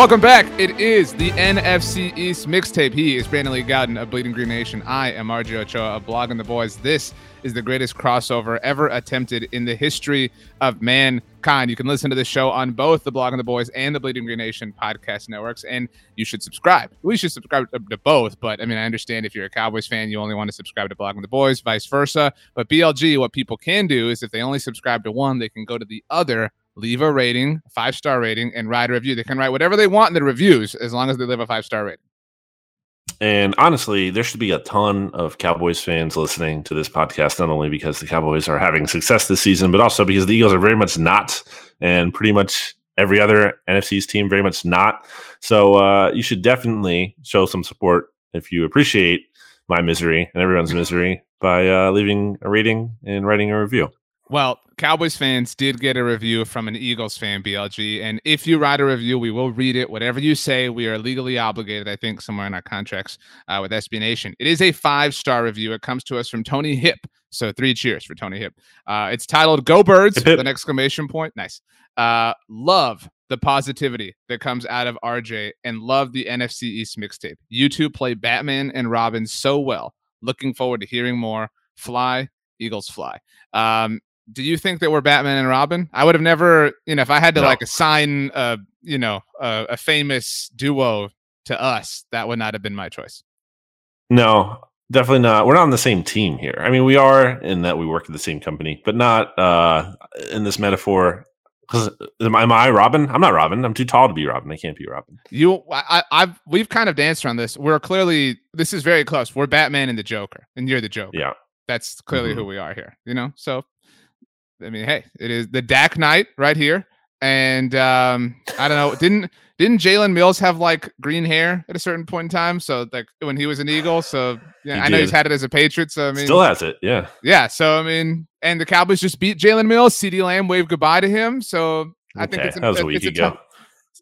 Welcome back. It is the NFC East mixtape. He is Brandon Lee Gowton of Bleeding Green Nation. I am RJ Ochoa of Blogging the Boys. This is the greatest crossover ever attempted in the history of mankind. You can listen to this show on both the Blogging the Boys and the Bleeding Green Nation podcast networks, and you should subscribe. We should subscribe to both, but I mean, I understand if you're a Cowboys fan, you only want to subscribe to Blogging the Boys, vice versa. But BLG, what people can do is if they only subscribe to one, they can go to the other leave a rating, five star rating, and write a review. They can write whatever they want in the reviews as long as they leave a five star rating. And honestly, there should be a ton of Cowboys fans listening to this podcast, not only because the Cowboys are having success this season, but also because the Eagles are very much not, and pretty much every other NFC's team very much not. So uh, you should definitely show some support if you appreciate my misery and everyone's misery by uh, leaving a rating and writing a review. Well, Cowboys fans did get a review from an Eagles fan, BLG. And if you write a review, we will read it. Whatever you say, we are legally obligated, I think, somewhere in our contracts uh, with SB Nation. It is a five star review. It comes to us from Tony Hip. So three cheers for Tony Hip. Uh, it's titled Go Birds with an exclamation point. Nice. Uh, love the positivity that comes out of RJ and love the NFC East mixtape. You two play Batman and Robin so well. Looking forward to hearing more. Fly, Eagles fly. Um, do you think that we're Batman and Robin? I would have never, you know, if I had to no. like assign a, you know, a, a, famous duo to us, that would not have been my choice. No, definitely not. We're not on the same team here. I mean, we are in that we work at the same company, but not uh in this metaphor. Because am, am, I Robin? I'm not Robin. I'm too tall to be Robin. I can't be Robin. You, I, I've, we've kind of danced around this. We're clearly, this is very close. We're Batman and the Joker, and you're the Joker. Yeah, that's clearly mm-hmm. who we are here. You know, so I mean, hey, it is the Dak night right here. And um, I don't know, didn't didn't Jalen Mills have like green hair at a certain point in time? So like when he was an Eagle, so yeah, I know he's had it as a Patriot. So I mean, still has it, yeah, yeah. So I mean, and the Cowboys just beat Jalen Mills. CeeDee Lamb waved goodbye to him. So I think it's, that was a week ago.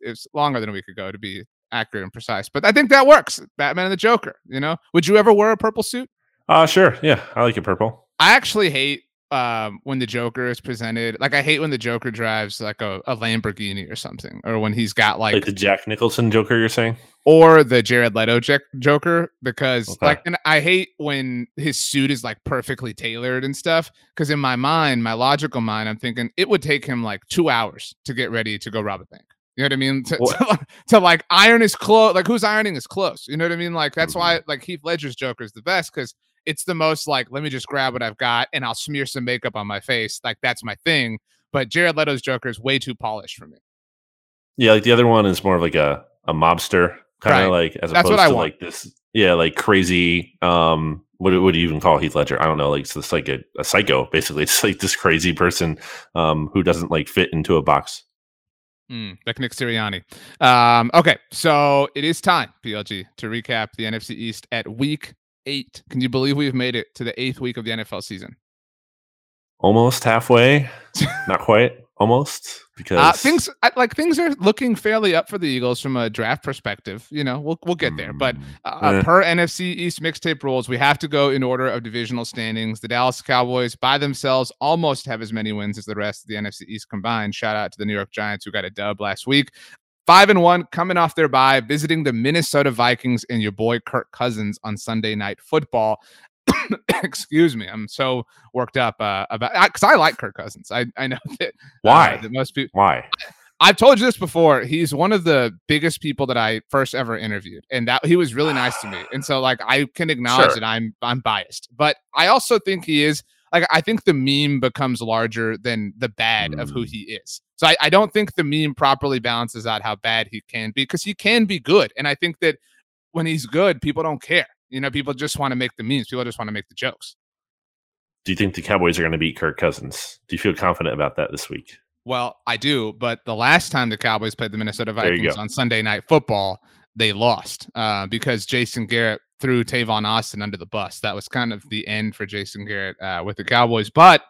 It's longer than a week ago to be accurate and precise, but I think that works. Batman and the Joker. You know, would you ever wear a purple suit? Uh sure. Yeah, I like it purple. I actually hate um when the joker is presented like i hate when the joker drives like a, a lamborghini or something or when he's got like, like the jack nicholson joker you're saying or the jared leto joker because okay. like and i hate when his suit is like perfectly tailored and stuff because in my mind my logical mind i'm thinking it would take him like two hours to get ready to go rob a bank you know what I mean? To, to, to, like iron his clothes, like who's ironing his clothes? You know what I mean? Like that's mm-hmm. why like Heath Ledger's Joker is the best because it's the most like, let me just grab what I've got and I'll smear some makeup on my face. Like that's my thing. But Jared Leto's Joker is way too polished for me. Yeah, like the other one is more of like a, a mobster kind of right. like as that's opposed to want. like this. Yeah, like crazy. Um, what what do you even call Heath Ledger? I don't know. Like it's just like a, a psycho, basically. It's like this crazy person um, who doesn't like fit into a box. Mm, like Nick Sirianni. Um, okay, so it is time, BLG, to recap the NFC East at week eight. Can you believe we've made it to the eighth week of the NFL season? Almost halfway. Not quite. Almost uh, because uh, things like things are looking fairly up for the Eagles from a draft perspective. You know, we'll we'll get there. But mm, uh, eh. per NFC East mixtape rules, we have to go in order of divisional standings. The Dallas Cowboys by themselves almost have as many wins as the rest of the NFC East combined. Shout out to the New York Giants who got a dub last week. Five and one coming off their bye, visiting the Minnesota Vikings and your boy Kirk Cousins on Sunday Night Football. Excuse me, I'm so worked up uh, about because I, I, like Kirk Cousins. I I know that why uh, that most people why. I've told you this before. He's one of the biggest people that I first ever interviewed, and that he was really nice to me. And so, like, I can acknowledge sure. that I'm I'm biased, but I also think he is like I think the meme becomes larger than the bad mm. of who mm. he is. So I, I don't think the meme properly balances out how bad he can be because he can be good. And I think that when he's good, people don't care. You know, people just want to make the memes. People just want to make the jokes. Do you think the Cowboys are going to beat Kirk Cousins? Do you feel confident about that this week? Well, I do, but the last time the Cowboys played the Minnesota Vikings on Sunday Night Football, they lost uh, because Jason Garrett threw Tavon Austin under the bus. That was kind of the end for Jason Garrett uh, with the Cowboys. But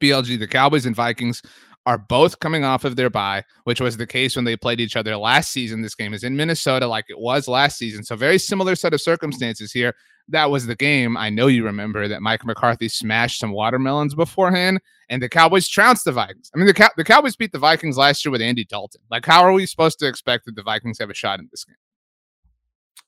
BLG, the Cowboys and Vikings are both coming off of their bye, which was the case when they played each other last season. This game is in Minnesota, like it was last season. So, very similar set of circumstances here. That was the game. I know you remember that Mike McCarthy smashed some watermelons beforehand, and the Cowboys trounced the Vikings. I mean, the, Cow- the Cowboys beat the Vikings last year with Andy Dalton. Like, how are we supposed to expect that the Vikings have a shot in this game?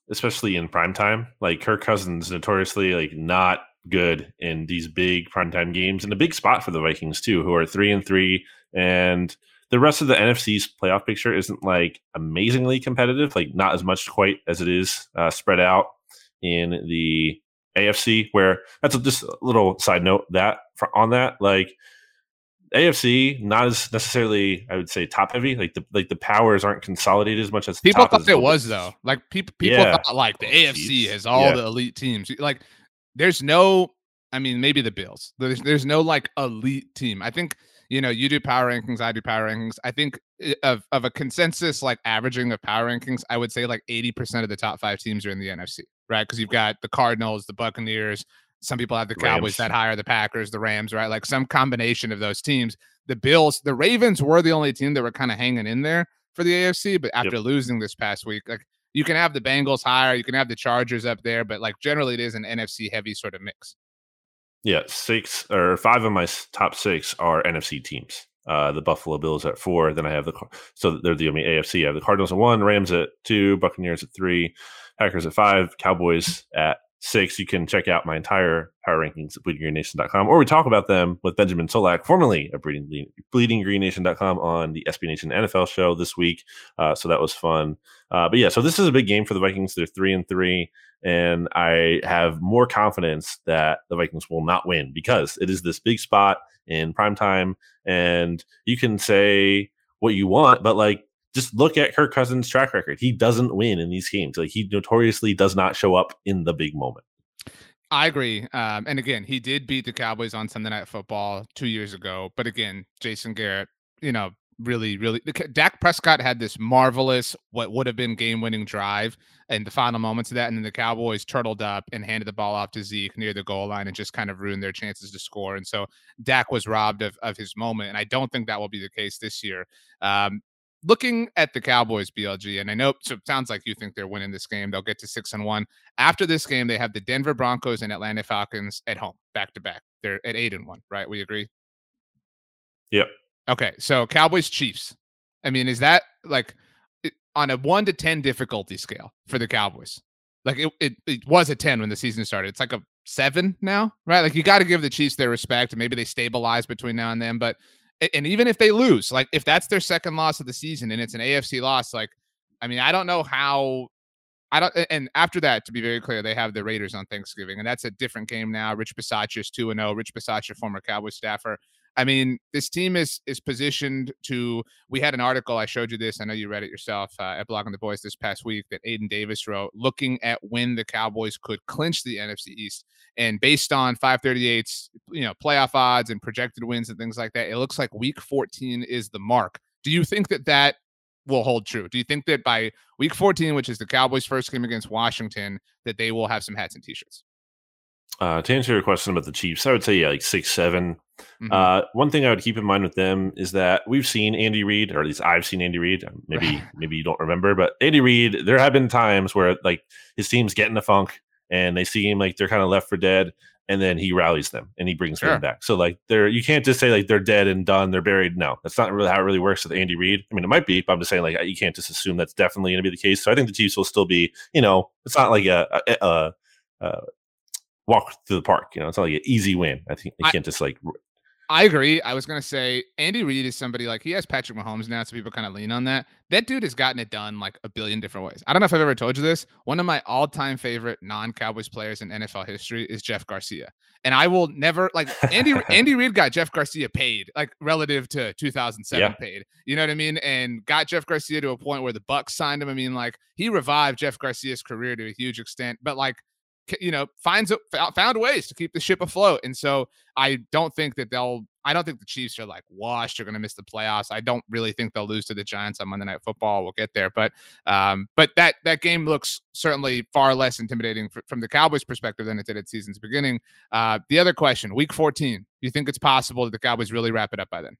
Especially in prime time, like Kirk Cousins notoriously like not good in these big primetime games and a big spot for the Vikings too, who are three and three and the rest of the NFC's playoff picture isn't like amazingly competitive, like not as much quite as it is uh, spread out in the AFC. Where that's a, just a little side note that on that, like AFC, not as necessarily, I would say, top heavy. Like the like the powers aren't consolidated as much as people thought it was though. Like people people yeah. thought like the oh, AFC has all yeah. the elite teams. Like there's no, I mean, maybe the Bills. There's there's no like elite team. I think you know, you do power rankings, I do power rankings. I think eh, of, of a consensus like averaging of power rankings, I would say like 80% of the top five teams are in the NFC, right? Because you've got the Cardinals, the Buccaneers, some people have the Cowboys Rams. that higher, the Packers, the Rams, right? Like some combination of those teams. The Bills, the Ravens were the only team that were kind of hanging in there for the AFC, but after yep. losing this past week, like you can have the Bengals higher, you can have the Chargers up there, but like generally it is an NFC heavy sort of mix. Yeah, six or five of my top six are NFC teams. Uh, the Buffalo Bills at four. Then I have the so they're the only AFC. I have the Cardinals at one, Rams at two, Buccaneers at three, Packers at five, Cowboys at six. You can check out my entire power rankings at bleedinggreennation.com, or we talk about them with Benjamin Solak, formerly of Bleeding, bleedinggreennation.com on the SB Nation NFL show this week. Uh, so that was fun. Uh, but yeah, so this is a big game for the Vikings. They're three and three. And I have more confidence that the Vikings will not win because it is this big spot in prime time. And you can say what you want, but like just look at Kirk Cousins' track record. He doesn't win in these games. Like he notoriously does not show up in the big moment. I agree. Um, and again, he did beat the Cowboys on Sunday Night Football two years ago. But again, Jason Garrett, you know, really, really. Dak Prescott had this marvelous, what would have been game winning drive in the final moments of that. And then the Cowboys turtled up and handed the ball off to Zeke near the goal line and just kind of ruined their chances to score. And so Dak was robbed of, of his moment. And I don't think that will be the case this year. Um, looking at the Cowboys, BLG, and I know so it sounds like you think they're winning this game. They'll get to six and one. After this game, they have the Denver Broncos and Atlanta Falcons at home, back to back. They're at eight and one, right? We agree. Yep. Okay, so Cowboys Chiefs. I mean, is that like on a one to ten difficulty scale for the Cowboys? Like it, it, it was a ten when the season started. It's like a seven now, right? Like you got to give the Chiefs their respect, and maybe they stabilize between now and then. But and even if they lose, like if that's their second loss of the season and it's an AFC loss, like I mean, I don't know how. I don't. And after that, to be very clear, they have the Raiders on Thanksgiving, and that's a different game now. Rich Bisaccia is two and zero. Oh. Rich Bisaccia, former Cowboys staffer. I mean, this team is is positioned to. We had an article I showed you this. I know you read it yourself uh, at Blogging the Boys this past week that Aiden Davis wrote, looking at when the Cowboys could clinch the NFC East. And based on 538's, you know, playoff odds and projected wins and things like that, it looks like Week 14 is the mark. Do you think that that will hold true? Do you think that by Week 14, which is the Cowboys' first game against Washington, that they will have some hats and T-shirts? Uh, to answer your question about the Chiefs, I would say yeah, like six, seven. Mm-hmm. Uh, one thing I would keep in mind with them is that we've seen Andy Reid, or at least I've seen Andy Reid. Maybe maybe you don't remember, but Andy Reid, there have been times where like his teams getting in a funk and they seem like they're kind of left for dead, and then he rallies them and he brings sure. them back. So like they're you can't just say like they're dead and done, they're buried. No, that's not really how it really works with Andy Reid. I mean, it might be, but I'm just saying like you can't just assume that's definitely going to be the case. So I think the Chiefs will still be, you know, it's not like a, a, a, a walk through the park. You know, it's not like an easy win. I think you can't just like. I agree. I was gonna say Andy Reid is somebody like he has Patrick Mahomes now, so people kind of lean on that. That dude has gotten it done like a billion different ways. I don't know if I've ever told you this. One of my all-time favorite non-Cowboys players in NFL history is Jeff Garcia, and I will never like Andy. Andy Reid got Jeff Garcia paid like relative to 2007 yeah. paid. You know what I mean? And got Jeff Garcia to a point where the Bucs signed him. I mean, like he revived Jeff Garcia's career to a huge extent, but like you know finds found ways to keep the ship afloat and so i don't think that they'll i don't think the chiefs are like washed they're going to miss the playoffs i don't really think they'll lose to the giants on monday night football we'll get there but um but that that game looks certainly far less intimidating from the cowboys perspective than it did at season's beginning uh the other question week 14 do you think it's possible that the cowboys really wrap it up by then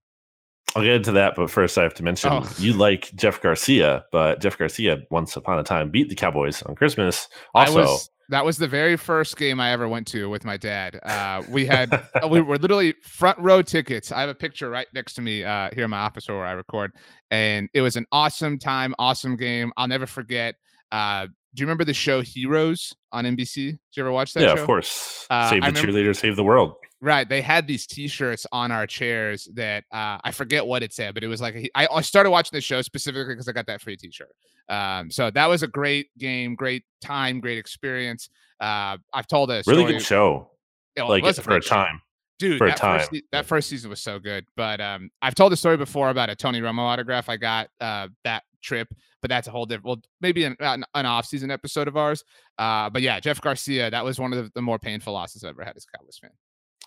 I'll get into that, but first I have to mention oh. you like Jeff Garcia, but Jeff Garcia once upon a time beat the Cowboys on Christmas. Also, was, that was the very first game I ever went to with my dad. Uh, we had uh, we were literally front row tickets. I have a picture right next to me uh, here in my office where I record, and it was an awesome time, awesome game. I'll never forget. Uh, do you remember the show Heroes on NBC? Did you ever watch that? Yeah, show? of course. Uh, save the remember, cheerleader, save the world. Right. They had these T-shirts on our chairs that uh, I forget what it said, but it was like a, I, I started watching the show specifically because I got that free T-shirt. Um, so that was a great game, great time, great experience. Uh, I've told a really good show, like for a time, dude. For that a time, first, that first season was so good. But um, I've told the story before about a Tony Romo autograph I got uh, that trip, but that's a whole different. Well, maybe an, an, an off-season episode of ours. Uh, but yeah, Jeff Garcia, that was one of the, the more painful losses I've ever had as a Cowboys fan.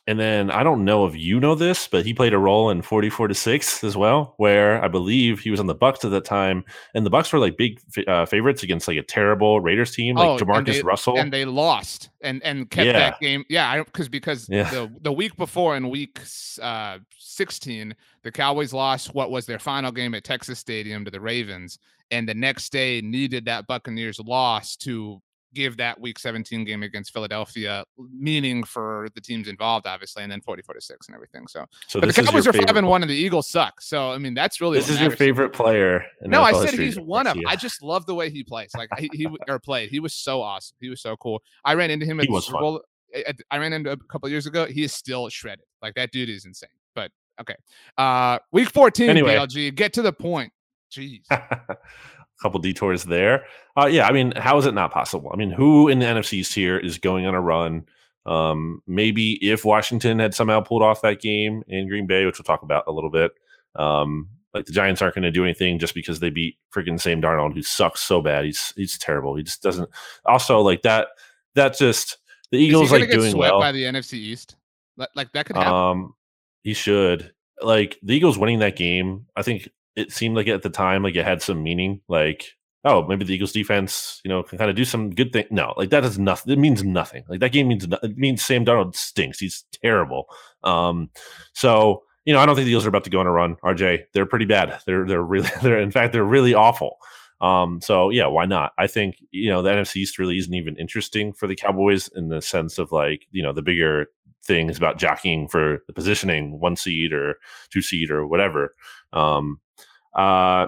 And then I don't know if you know this, but he played a role in 44 to 6 as well, where I believe he was on the Bucs at that time. And the Bucs were like big uh, favorites against like a terrible Raiders team, like oh, Jamarcus they, Russell. And they lost and and kept yeah. that game. Yeah, because because yeah. the, the week before in week uh, 16, the Cowboys lost what was their final game at Texas Stadium to the Ravens. And the next day needed that Buccaneers loss to give that week 17 game against Philadelphia meaning for the teams involved, obviously, and then 44 to 6 and everything. So, so but the Cowboys are 5 and 1 and the Eagles suck. So, I mean, that's really this is your favorite player. No, I said he's one of I just love the way he plays. Like he, he or played. He was so awesome. He was so cool. I ran into him at he the Super Bowl. I ran into a couple years ago. He is still shredded. Like that dude is insane. But okay. Uh week 14 anyway. BLG. Get to the point. Jeez. couple detours there. Uh, yeah, I mean, how is it not possible? I mean, who in the NFC East here is going on a run? Um, maybe if Washington had somehow pulled off that game in Green Bay, which we'll talk about a little bit, um, like the Giants aren't going to do anything just because they beat freaking Sam Darnold, who sucks so bad. He's he's terrible. He just doesn't. Also, like that. That just the Eagles like doing well by the NFC East. Like that could happen. Um, he should. Like the Eagles winning that game, I think it seemed like at the time like it had some meaning like oh maybe the eagles defense you know can kind of do some good thing no like that is nothing it means nothing like that game means no, it means sam darnold stinks he's terrible um so you know i don't think the eagles are about to go on a run rj they're pretty bad they're they're really they're in fact they're really awful um, so yeah, why not? I think you know the NFC East really isn't even interesting for the Cowboys in the sense of like you know the bigger thing is about jockeying for the positioning, one seed or two seed or whatever. Um, uh,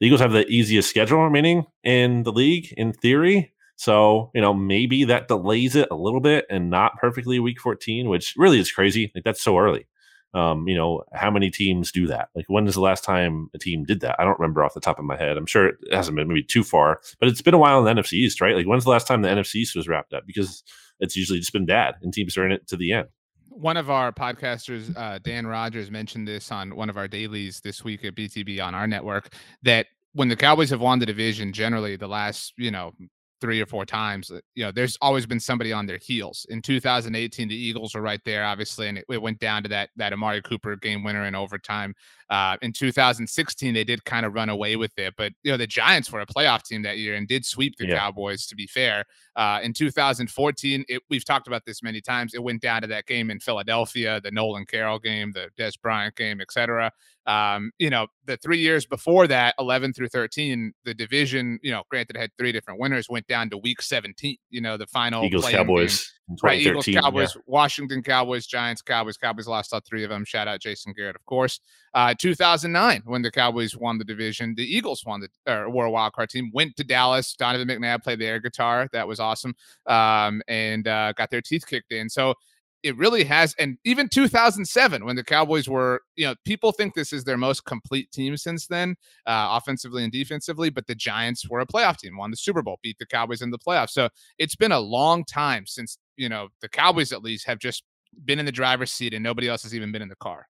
the Eagles have the easiest schedule remaining in the league in theory. So, you know, maybe that delays it a little bit and not perfectly week 14, which really is crazy. Like that's so early. Um, you know, how many teams do that? Like when is the last time a team did that? I don't remember off the top of my head. I'm sure it hasn't been maybe too far, but it's been a while in the NFC East, right? Like when's the last time the NFC East was wrapped up? Because it's usually just been bad and teams are in it to the end one of our podcasters, uh, Dan Rogers, mentioned this on one of our dailies this week at BTB on our network that when the Cowboys have won the division, generally the last you know three or four times. Uh, you know, there's always been somebody on their heels. In 2018, the Eagles were right there, obviously, and it, it went down to that that Amari Cooper game winner in overtime. Uh, in 2016, they did kind of run away with it, but you know the Giants were a playoff team that year and did sweep the yeah. Cowboys. To be fair, uh, in 2014, it, we've talked about this many times. It went down to that game in Philadelphia, the Nolan Carroll game, the Dez Bryant game, etc. Um, you know, the three years before that, 11 through 13, the division, you know, granted had three different winners, went down to week 17. You know, the final Eagles Cowboys, right? Eagles Cowboys, yeah. Washington Cowboys, Giants Cowboys. Cowboys lost all three of them. Shout out Jason Garrett, of course. Uh, 2009, when the Cowboys won the division, the Eagles won the or were a wild card team. Went to Dallas. Donovan McNabb played the air guitar. That was awesome. Um, and uh, got their teeth kicked in. So it really has. And even 2007, when the Cowboys were, you know, people think this is their most complete team since then, uh, offensively and defensively. But the Giants were a playoff team, won the Super Bowl, beat the Cowboys in the playoffs. So it's been a long time since, you know, the Cowboys at least have just been in the driver's seat and nobody else has even been in the car.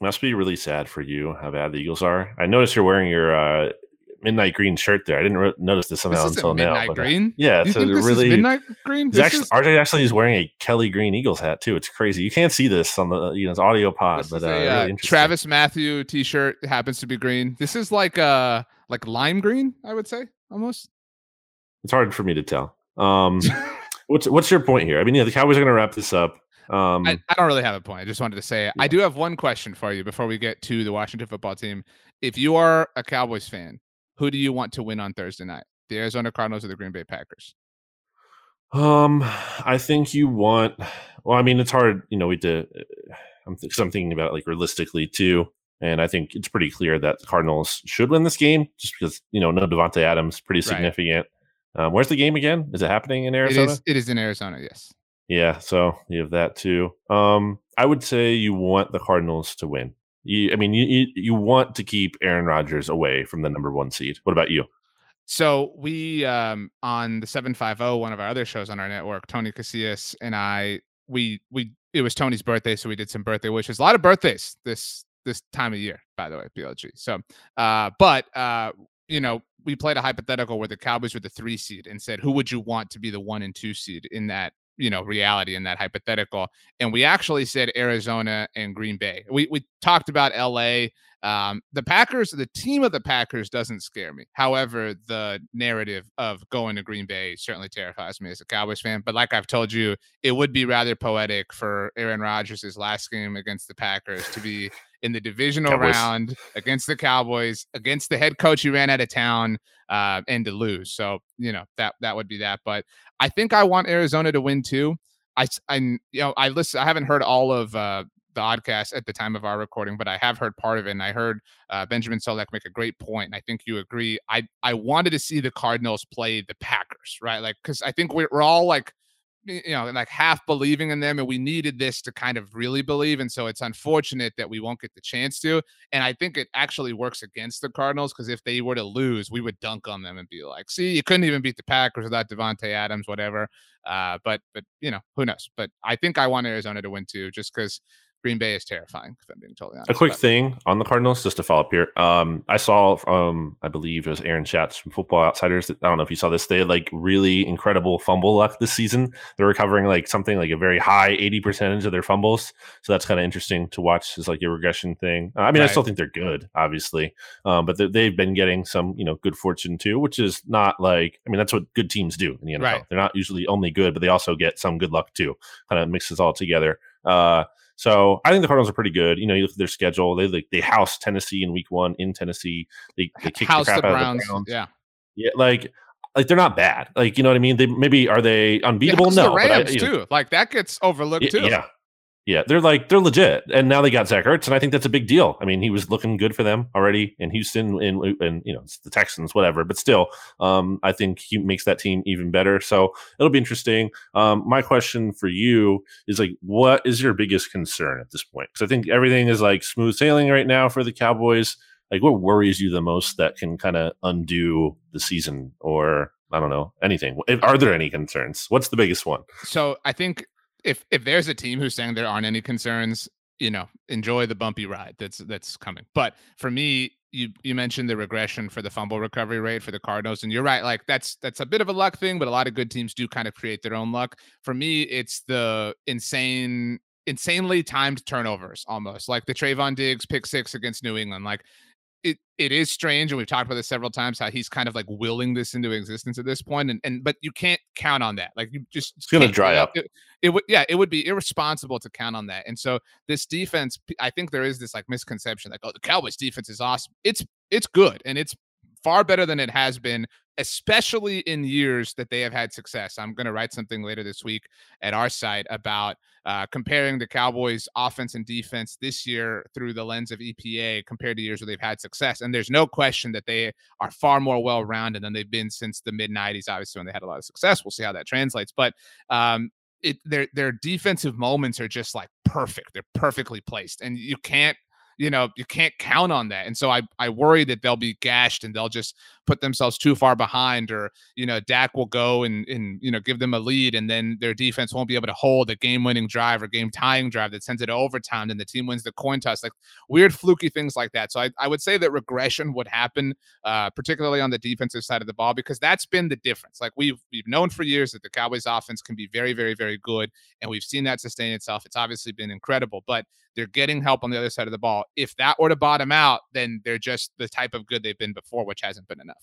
Must be really sad for you how bad the Eagles are. I notice you're wearing your uh, midnight green shirt there. I didn't re- notice this somehow this until midnight now. But, uh, green? yeah, You so this really is midnight green? Actually, is- RJ actually is wearing a Kelly Green Eagles hat too. It's crazy. You can't see this on the you know it's audio pod, This but uh, a, uh. TravisMathew T-shirt happens to be green. This is like uh like lime green, I would say almost. It's hard for me to tell. Um, what's what's your point here? I mean, yeah, the Cowboys are going to wrap this up. Um, I, I don't really have a point. I just wanted to say I do have one question for you before we get to the Washington football team. If you are a Cowboys fan, who do you want to win on Thursday night? The Arizona Cardinals or the Green Bay Packers? Um, I think you want. Well, I mean, it's hard. You know, we did. I'm, th- I'm thinking about it, like realistically too, and I think it's pretty clear that the Cardinals should win this game, just because you know no Davante Adams, pretty Right. significant. Um, where's the game again? Is it happening in Arizona? is. It is in Arizona. Yes. Yeah, so you have that too. Um, I would say you want the Cardinals to win. You, I mean, you, you want to keep Aaron Rodgers away from the number one seed. What about you? So we um on the 750, one of our other shows on our network, Tony Casillas and I, we we it was Tony's birthday, so we did some birthday wishes. A lot of birthdays this this time of year, by the way, BLG. So uh but uh you know, we played a hypothetical where the Cowboys were the three seed and said, who would you want to be the one and two seed in that, you know, reality in that hypothetical? And we actually said Arizona and Green Bay. We we talked about LA. Um, the Packers, the team of the Packers doesn't scare me. However, the narrative of going to Green Bay certainly terrifies me as a Cowboys fan. But like I've told you, it would be rather poetic for Aaron Rodgers' last game against the Packers to be in the divisional Cowboys. round against the Cowboys, against the head coach who ran out of town, uh, and to lose. So you know that that would be that. But I think I want Arizona to win too. I I you know I listen. I haven't heard all of uh, the oddcast at the time of our recording, but I have heard part of it, and I heard uh, Benjamin Solak make a great point. And I think you agree. I I wanted to see the Cardinals play the Packers, right? Like because I think we're, we're all like you know like half believing in them, and we needed this to kind of really believe. And so it's unfortunate that we won't get the chance to. And I think it actually works against the Cardinals because if they were to lose, we would dunk on them and be like, "See, you couldn't even beat the Packers without Davante Adams, whatever." Uh, but but you know who knows? But I think I want Arizona to win too, just because Green Bay is terrifying. If I'm being totally honest. A quick But- thing on the Cardinals, just to follow up here. Um, I saw, um, I believe it was Aaron Schatz from Football Outsiders. I don't know if you saw this. They had like really incredible fumble luck this season. They're recovering like something like a very high eighty percentage of their fumbles. So that's kind of interesting to watch. As like a regression thing. I mean, I still think they're good, obviously, um, but they- they've been getting some you know good fortune too, which is not like I mean that's what good teams do in the NFL. Right. They're not usually only good, but they also get some good luck too. Kind of mixes all together. Uh, so I think the Cardinals are pretty good. You know, you look at their schedule; they like they house Tennessee in Week One in Tennessee. They they kick House the the crap out Browns. of the Browns. Yeah. Yeah, like like they're not bad. Like you know what I mean? They maybe are they unbeatable? house no, the but I- Rams know, too. Like that gets overlooked yeah, too. yeah, yeah. They're like they're legit, and now they got Zach Ertz, and I think that's a big deal. I mean, he was looking good for them already in Houston, and and you know the Texans, whatever. But still, um, I think he makes that team even better. So it'll be interesting. Um, my question for you is like, what is your biggest concern at this point? Because I think everything is like smooth sailing right now for the Cowboys. Like, what worries you the most that can kind of undo the season, or I don't know anything? Are there any concerns? What's the biggest one? So I think if if there's a team who's saying there aren't any concerns, you know, enjoy the bumpy ride that's that's coming. But for me, you you mentioned the regression for the fumble recovery rate for the Cardinals, and you're right. Like that's that's a bit of a luck thing, but a lot of good teams do kind of create their own luck. For me, it's the insane, insanely timed turnovers, almost like the Trevon Diggs pick six against New England. Like it it is strange, and we've talked about this several times, how he's kind of like willing this into existence at this point, and and but you can't count on that. Like you just It's gonna dry up. It, it would yeah, it would be irresponsible to count on that. And so this defense, I think there is this like misconception, like oh, the Cowboys defense is awesome. It's it's good, and it's far better than it has been, especially in years that they have had success. I'm going to write something later this week at our site about uh, comparing the Cowboys' offense and defense this year through the lens of EPA compared to years where they've had success. And there's no question that they are far more well rounded than they've been since the mid 90s, obviously, when they had a lot of success. We'll see how that translates. But um, it their their defensive moments are just like perfect. They're perfectly placed, and you can't you know, you can't count on that. And so I, I worry that they'll be gashed and they'll just put themselves too far behind, or, you know, Dak will go and, and, you know, give them a lead and then their defense won't be able to hold a game winning drive or game tying drive that sends it to overtime and the team wins the coin toss, like weird, fluky things like that. So I, I would say that regression would happen, uh, particularly on the defensive side of the ball, because that's been the difference. Like we've, we've known for years that the Cowboys offense can be very, very, very good. And we've seen that sustain itself. It's obviously been incredible, but they're getting help on the other side of the ball. If that were to bottom out, then they're just the type of good they've been before, which hasn't been enough.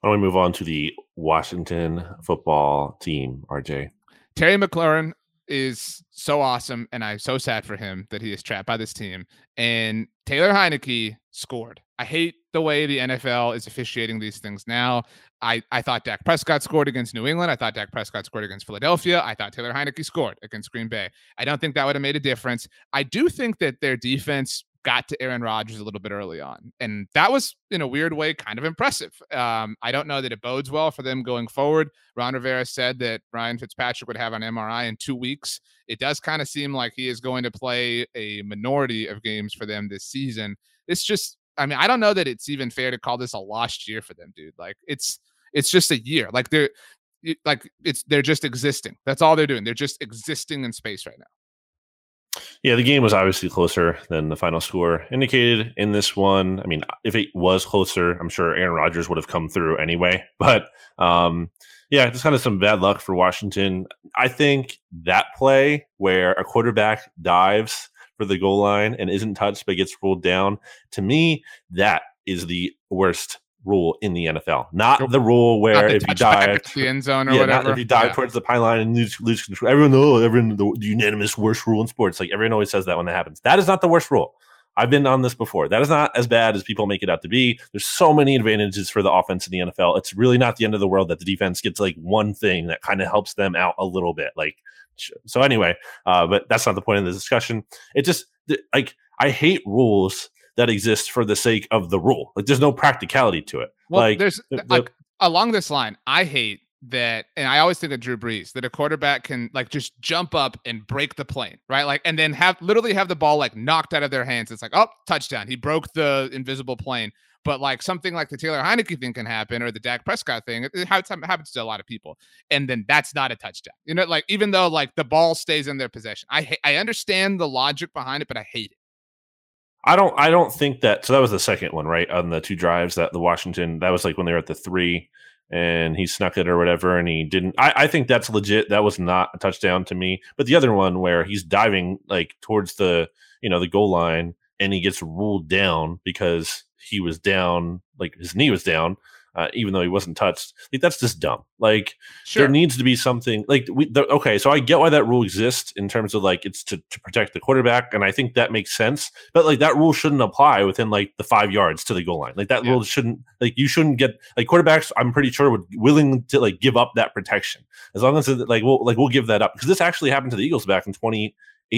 Why don't we move on to the Washington football team, RJ? Terry McLaurin is so awesome, and I'm so sad for him that he is trapped by this team. And Taylor Heinicke scored. I hate the way the NFL is officiating these things now. I, I thought Dak Prescott scored against New England. I thought Dak Prescott scored against Philadelphia. I thought Taylor Heinicke scored against Green Bay. I don't think that would have made a difference. I do think that their defense got to Aaron Rodgers a little bit early on. And that was, in a weird way, kind of impressive. Um, I don't know that it bodes well for them going forward. Ron Rivera said that Ryan Fitzpatrick would have an MRI in two weeks. It does kind of seem like he is going to play a minority of games for them this season. It's just I mean, I don't know that it's even fair to call this a lost year for them, dude. Like it's it's just a year. Like they're like it's they're just existing. That's all they're doing. They're just existing in space right now. Yeah, the game was obviously closer than the final score indicated in this one. I mean, if it was closer, I'm sure Aaron Rodgers would have come through anyway. But um, yeah, just kind of some bad luck for Washington. I think that play where a quarterback dives for the goal line and isn't touched but gets ruled down. To me, that is the worst rule in the NFL. Not the rule where if you dive the end zone or yeah, whatever. if you dive yeah. towards the pylon and lose, lose control. Everyone knows everyone the, the unanimous worst rule in sports. Like everyone always says that when that happens. That is not the worst rule. I've been on this before. That is not as bad as people make it out to be. There's so many advantages for the offense in the NFL. It's really not the end of the world that the defense gets like one thing that kind of helps them out a little bit. Like so anyway, uh, but that's not the point of the discussion. It just like I hate rules that exists for the sake of the rule. Like there's no practicality to it. Well, like there's the, like along this line, I hate that, and I always think of Drew Brees that a quarterback can like just jump up and break the plane, right? Like, and then have literally have the ball like knocked out of their hands. It's like, oh, touchdown. He broke the invisible plane. But like something like the Taylor Heinicke thing can happen, or the Dak Prescott thing, it happens to a lot of people, and then that's not a touchdown. You know, like even though like the ball stays in their possession, I ha- I understand the logic behind it, but I hate it. I don't I don't think that so that was the second one, right? On the two drives that the Washington that was like when they were at the three and he snuck it or whatever and he didn't I, I think that's legit. That was not a touchdown to me. But the other one where he's diving like towards the you know the goal line and he gets ruled down because he was down, like his knee was down, uh, even though he wasn't touched. Like that's just dumb. Like sure. there needs to be something like we. The, okay, so I get why that rule exists in terms of like it's to, to protect the quarterback, and I think that makes sense. But like that rule shouldn't apply within like the five yards to the goal line. Like that yeah. rule shouldn't like you shouldn't get like quarterbacks. I'm pretty sure would willing to like give up that protection as long as it, like we'll like we'll give that up because this actually happened to the Eagles back in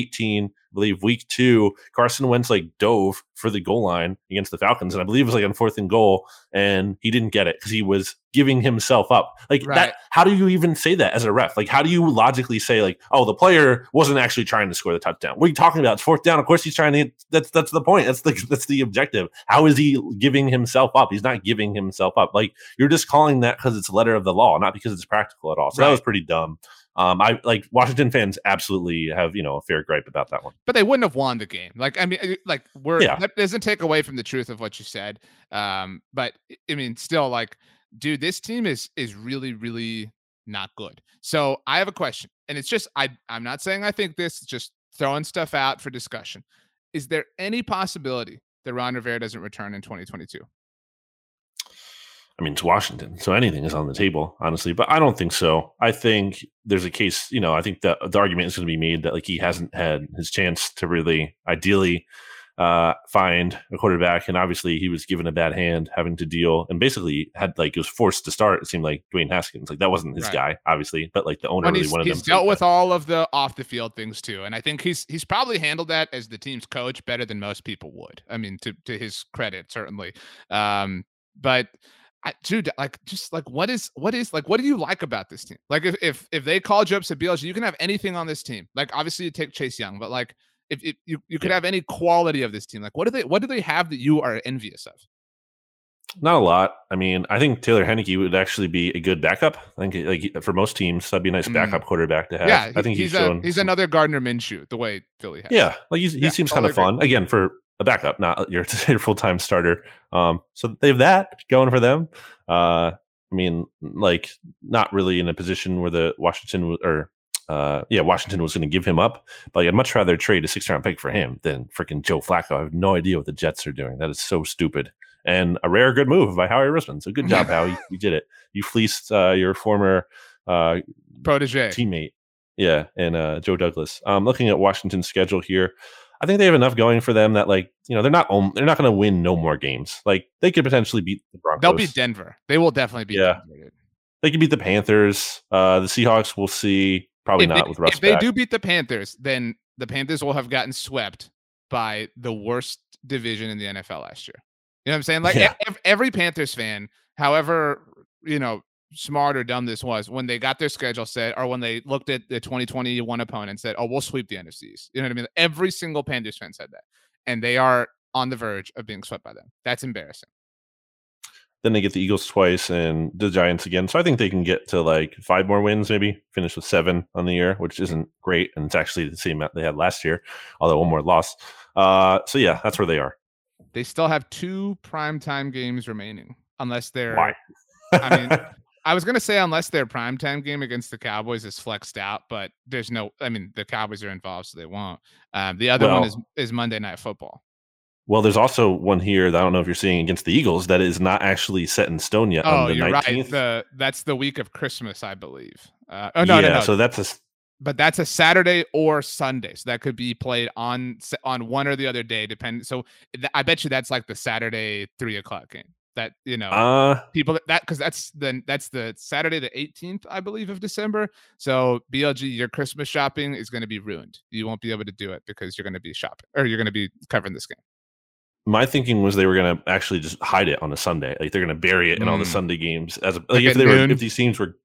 2018 believe week two, Carson Wentz like dove for the goal line against the Falcons, and I believe it was like on fourth and goal, and he didn't get it because he was giving himself up. Like right. that, how do you even say that as a ref? Like, how do you logically say like, oh, the player wasn't actually trying to score the touchdown? What are you talking about? It's fourth down. Of course, he's trying to. Get, that's that's the point. That's the that's the objective. How is he giving himself up? He's not giving himself up. Like you're just calling that because it's letter of the law, not because it's practical at all. So right. that was pretty dumb. Um, I like Washington fans absolutely have you know a fair gripe about that one. But they wouldn't have won the game. Like I mean, like we're yeah. that doesn't take away from the truth of what you said. Um, but I mean, still, like, dude, this team is is really really not good. So I have a question, and it's just I I'm not saying I think this, just throwing stuff out for discussion. Is there any possibility that Ron Rivera doesn't return in 2022? I mean, it's Washington, so anything is on the table, honestly. But I don't think so. I think there's a case, you know, I think that the argument is going to be made that like he hasn't had his chance to really, ideally, uh, find a quarterback, and obviously he was given a bad hand, having to deal, and basically had like he was forced to start. It seemed like Dwayne Haskins, like that wasn't his right. guy, obviously, but like the owner really wanted he's him. He's dealt with all of the off the field things too, and I think he's he's probably handled that as the team's coach better than most people would. I mean, to to his credit, certainly. Um, but I, dude, like, just like, what is, what is, like, what do you like about this team? Like, if if if they called you up to BLG, you can have anything on this team. Like, obviously, you take Chase Young, but like, if, if you you could yeah. have any quality of this team, like, what do they, what do they have that you are envious of? Not a lot. I mean, I think Taylor Heinicke would actually be a good backup. I think, like for most teams, that'd be a nice backup mm. quarterback to have. Yeah, I think he's, he's a, he's another Gardner Minshew, the way Philly has. Yeah, like he yeah, seems kind of fun. Again, for a backup, not your, your full time starter. Um, so they have that going for them. Uh, I mean, like not really in a position where the Washington or uh, yeah, Washington was going to give him up. But like, I'd much rather trade a six round pick for him than freaking Joe Flacco. I have no idea what the Jets are doing. That is so stupid. And a rare good move by Howie Roseman. So good job, Howie. You did it. You fleeced uh, your former uh, protege teammate. Yeah, and uh, Joe Douglas. Um, looking at Washington's schedule here, I think they have enough going for them that like you know they're not they're not going to win no more games. Like they could potentially beat the Broncos. They'll beat Denver. They will definitely beat. Yeah, Denver. they could beat the Panthers. Uh, the Seahawks. We'll see. Probably if not they, with Russ. If back. they do beat the Panthers, then the Panthers will have gotten swept by the worst division in the NFL last year. You know what I'm saying? Like yeah. every, every Panthers fan, however you know smart or dumb this was when they got their schedule set or when they looked at the 2021 opponent and said, oh, we'll sweep the NFCs. You know what I mean? Every single Panthers fan said that. And they are on the verge of being swept by them. That's embarrassing. Then they get the Eagles twice and the Giants again. So I think they can get to like five more wins, maybe finish with seven on the year, which isn't great. And it's actually the same they had last year, although one more loss. Uh, so yeah, that's where they are. They still have two primetime games remaining, unless they're. Why? I mean, I was gonna say unless their primetime game against the Cowboys is flexed out, but there's no. I mean, the Cowboys are involved, so they won't. Um, the other well, one is is Monday Night Football. Well, there's also one here that I don't know if you're seeing against the Eagles that is not actually set in stone yet. Oh, you're 19th. right. The that's the week of Christmas, I believe. Uh, oh no, yeah, no, no. So that's a. But that's a Saturday or Sunday, so that could be played on on one or the other day, depending. So th- I bet you that's like the Saturday three o'clock game that you know uh, people that because that's the that's the Saturday the 18th I believe of December. So BLG, your Christmas shopping is going to be ruined. You won't be able to do it because you're going to be shopping or you're going to be covering this game. My thinking was they were going to actually just hide it on a Sunday, like they're going to bury it in all the mm. Sunday games. As a, like, like if they noon. were if these teams were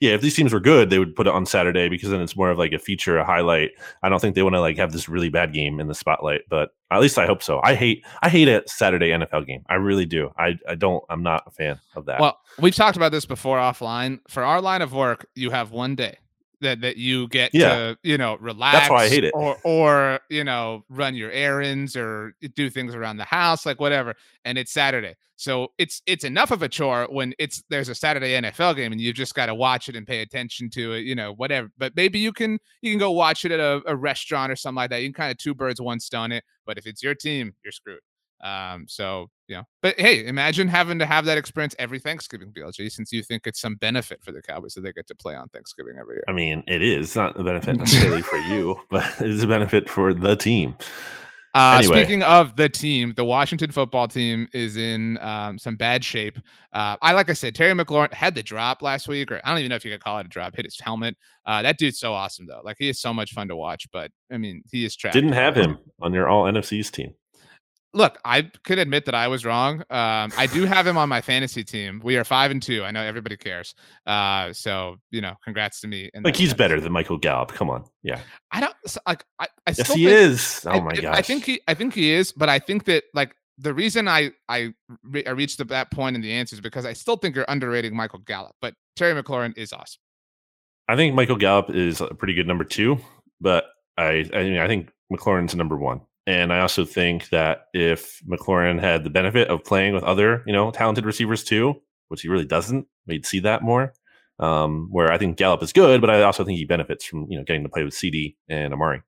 yeah, if these teams were good, they would put it on Saturday because then it's more of like a feature, a highlight. I don't think they want to like have this really bad game in the spotlight, but at least I hope so. I hate I hate a Saturday NFL game. I really do. I I don't. I'm not a fan of that. Well, we've talked about this before offline. For our line of work, you have one day that that you get yeah. to you know relax that's why i hate it. or or you know run your errands or do things around the house like whatever and it's saturday. So it's it's enough of a chore when it's there's a saturday nfl game and you've just got to watch it and pay attention to it you know whatever. But maybe you can you can go watch it at a, a restaurant or something like that. You can kind of two birds one stone it but if it's your team you're screwed. Um, so you know, but hey, imagine having to have that experience every Thanksgiving, BLG, since you think it's some benefit for the Cowboys that they get to play on Thanksgiving every year. I mean, it is it's not a benefit necessarily for you, but it is a benefit for the team. Uh, anyway. Speaking of the team, the Washington football team is in um, some bad shape. Uh, I like I said, Terry McLaurin had the drop last week, or I don't even know if you could call it a drop. Hit his helmet. Uh, that dude's so awesome though. Like he is so much fun to watch. But I mean, he is trapped. Didn't have him on your All NFC's team look, I could admit that I was wrong. Um, I do have him on my fantasy team. We are five and two. I know everybody cares. Uh, so you know, congrats to me. Like he's sense. better than Michael Gallup. Come on, yeah. I don't like. I, I yes, he think, is. Oh my gosh. I think he. I think he is. But I think that like the reason I I, re- I reached that point in the answers because I still think you're underrating Michael Gallup. But Terry McLaurin is awesome. I think Michael Gallup is a pretty good number two, but I I mean I think McLaurin's number one. And I also think that if McLaurin had the benefit of playing with other, you know, talented receivers too, which he really doesn't, we'd see that more. Um, where I think Gallup is good, but I also think he benefits from, you know, getting to play with CeeDee and Amari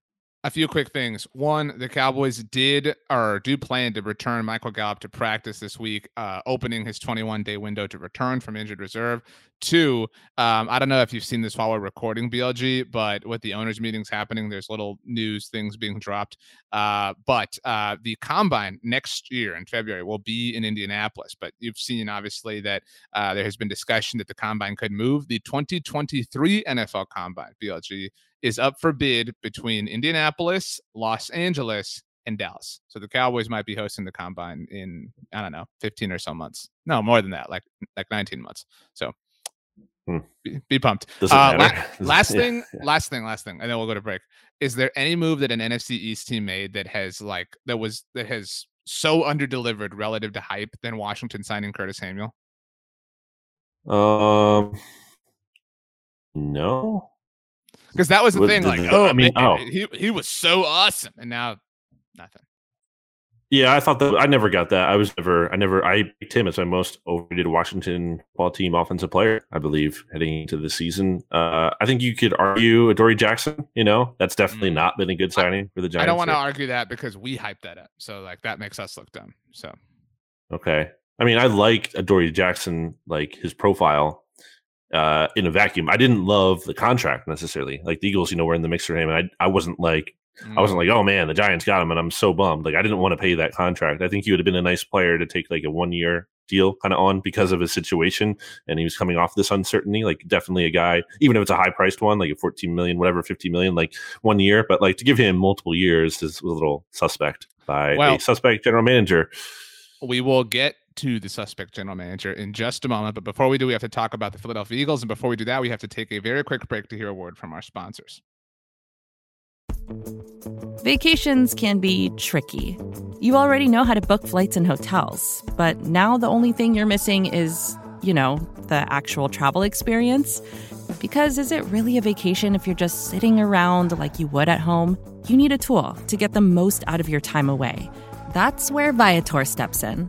a few quick things. One, the Cowboys did or do plan to return Michael Gallup to practice this week, uh, opening his 21 day window to return from injured reserve. Two, um, I don't know if you've seen this while we're recording BLG, but with the owners' meetings happening, there's little news things being dropped. Uh, but uh, the combine next year in February will be in Indianapolis. But you've seen obviously that uh, there has been discussion that the combine could move. The 2023 NFL combine, BLG, is up for bid between Indianapolis, Los Angeles, and Dallas. So the Cowboys might be hosting the combine in I don't know, 15 or so months. No, more than that, like like 19 months. So hmm. be, be, pumped. Uh, la- last thing, yeah. last thing, last thing, and then we'll go to break. Is there any move that an NFC East team made that has like that was that has so underdelivered relative to hype than Washington signing Curtis Samuel? Um, no, because that was the what, thing. Like, oh, I mean, man, oh, he he was so awesome, and now nothing. Yeah, I thought that I never got that. I was never, I never, I picked him as my most overrated Washington ball team offensive player, I believe, heading into the season. Uh, I think you could argue Adoree Jackson, you know, that's definitely mm. not been a good signing I, for the Giants. I don't want to argue that because we hyped that up. So, like, that makes us look dumb. So, okay. I mean, I like Adoree Jackson, like his profile uh, in a vacuum. I didn't love the contract necessarily. Like the Eagles, you know, were in the mix for him, and I, I wasn't like Mm. I wasn't like, oh man, the Giants got him, and I'm so bummed. Like I didn't want to pay that contract. I think he would have been a nice player to take like a one year deal kind of on because of his situation, and he was coming off this uncertainty. Like definitely a guy, even if it's a high priced one, like a 14 million, whatever, 50 million, like one year. But like to give him multiple years is a little suspect by well, a suspect general manager. We will get to the suspect general manager in just a moment. But before we do, we have to talk about the Philadelphia Eagles. And before we do that, we have to take a very quick break to hear a word from our sponsors. Vacations can be tricky. You already know how to book flights and hotels, but now the only thing you're missing is, you know, the actual travel experience. Because is it really a vacation if you're just sitting around like you would at home? You need a tool to get the most out of your time away. That's where Viator steps in.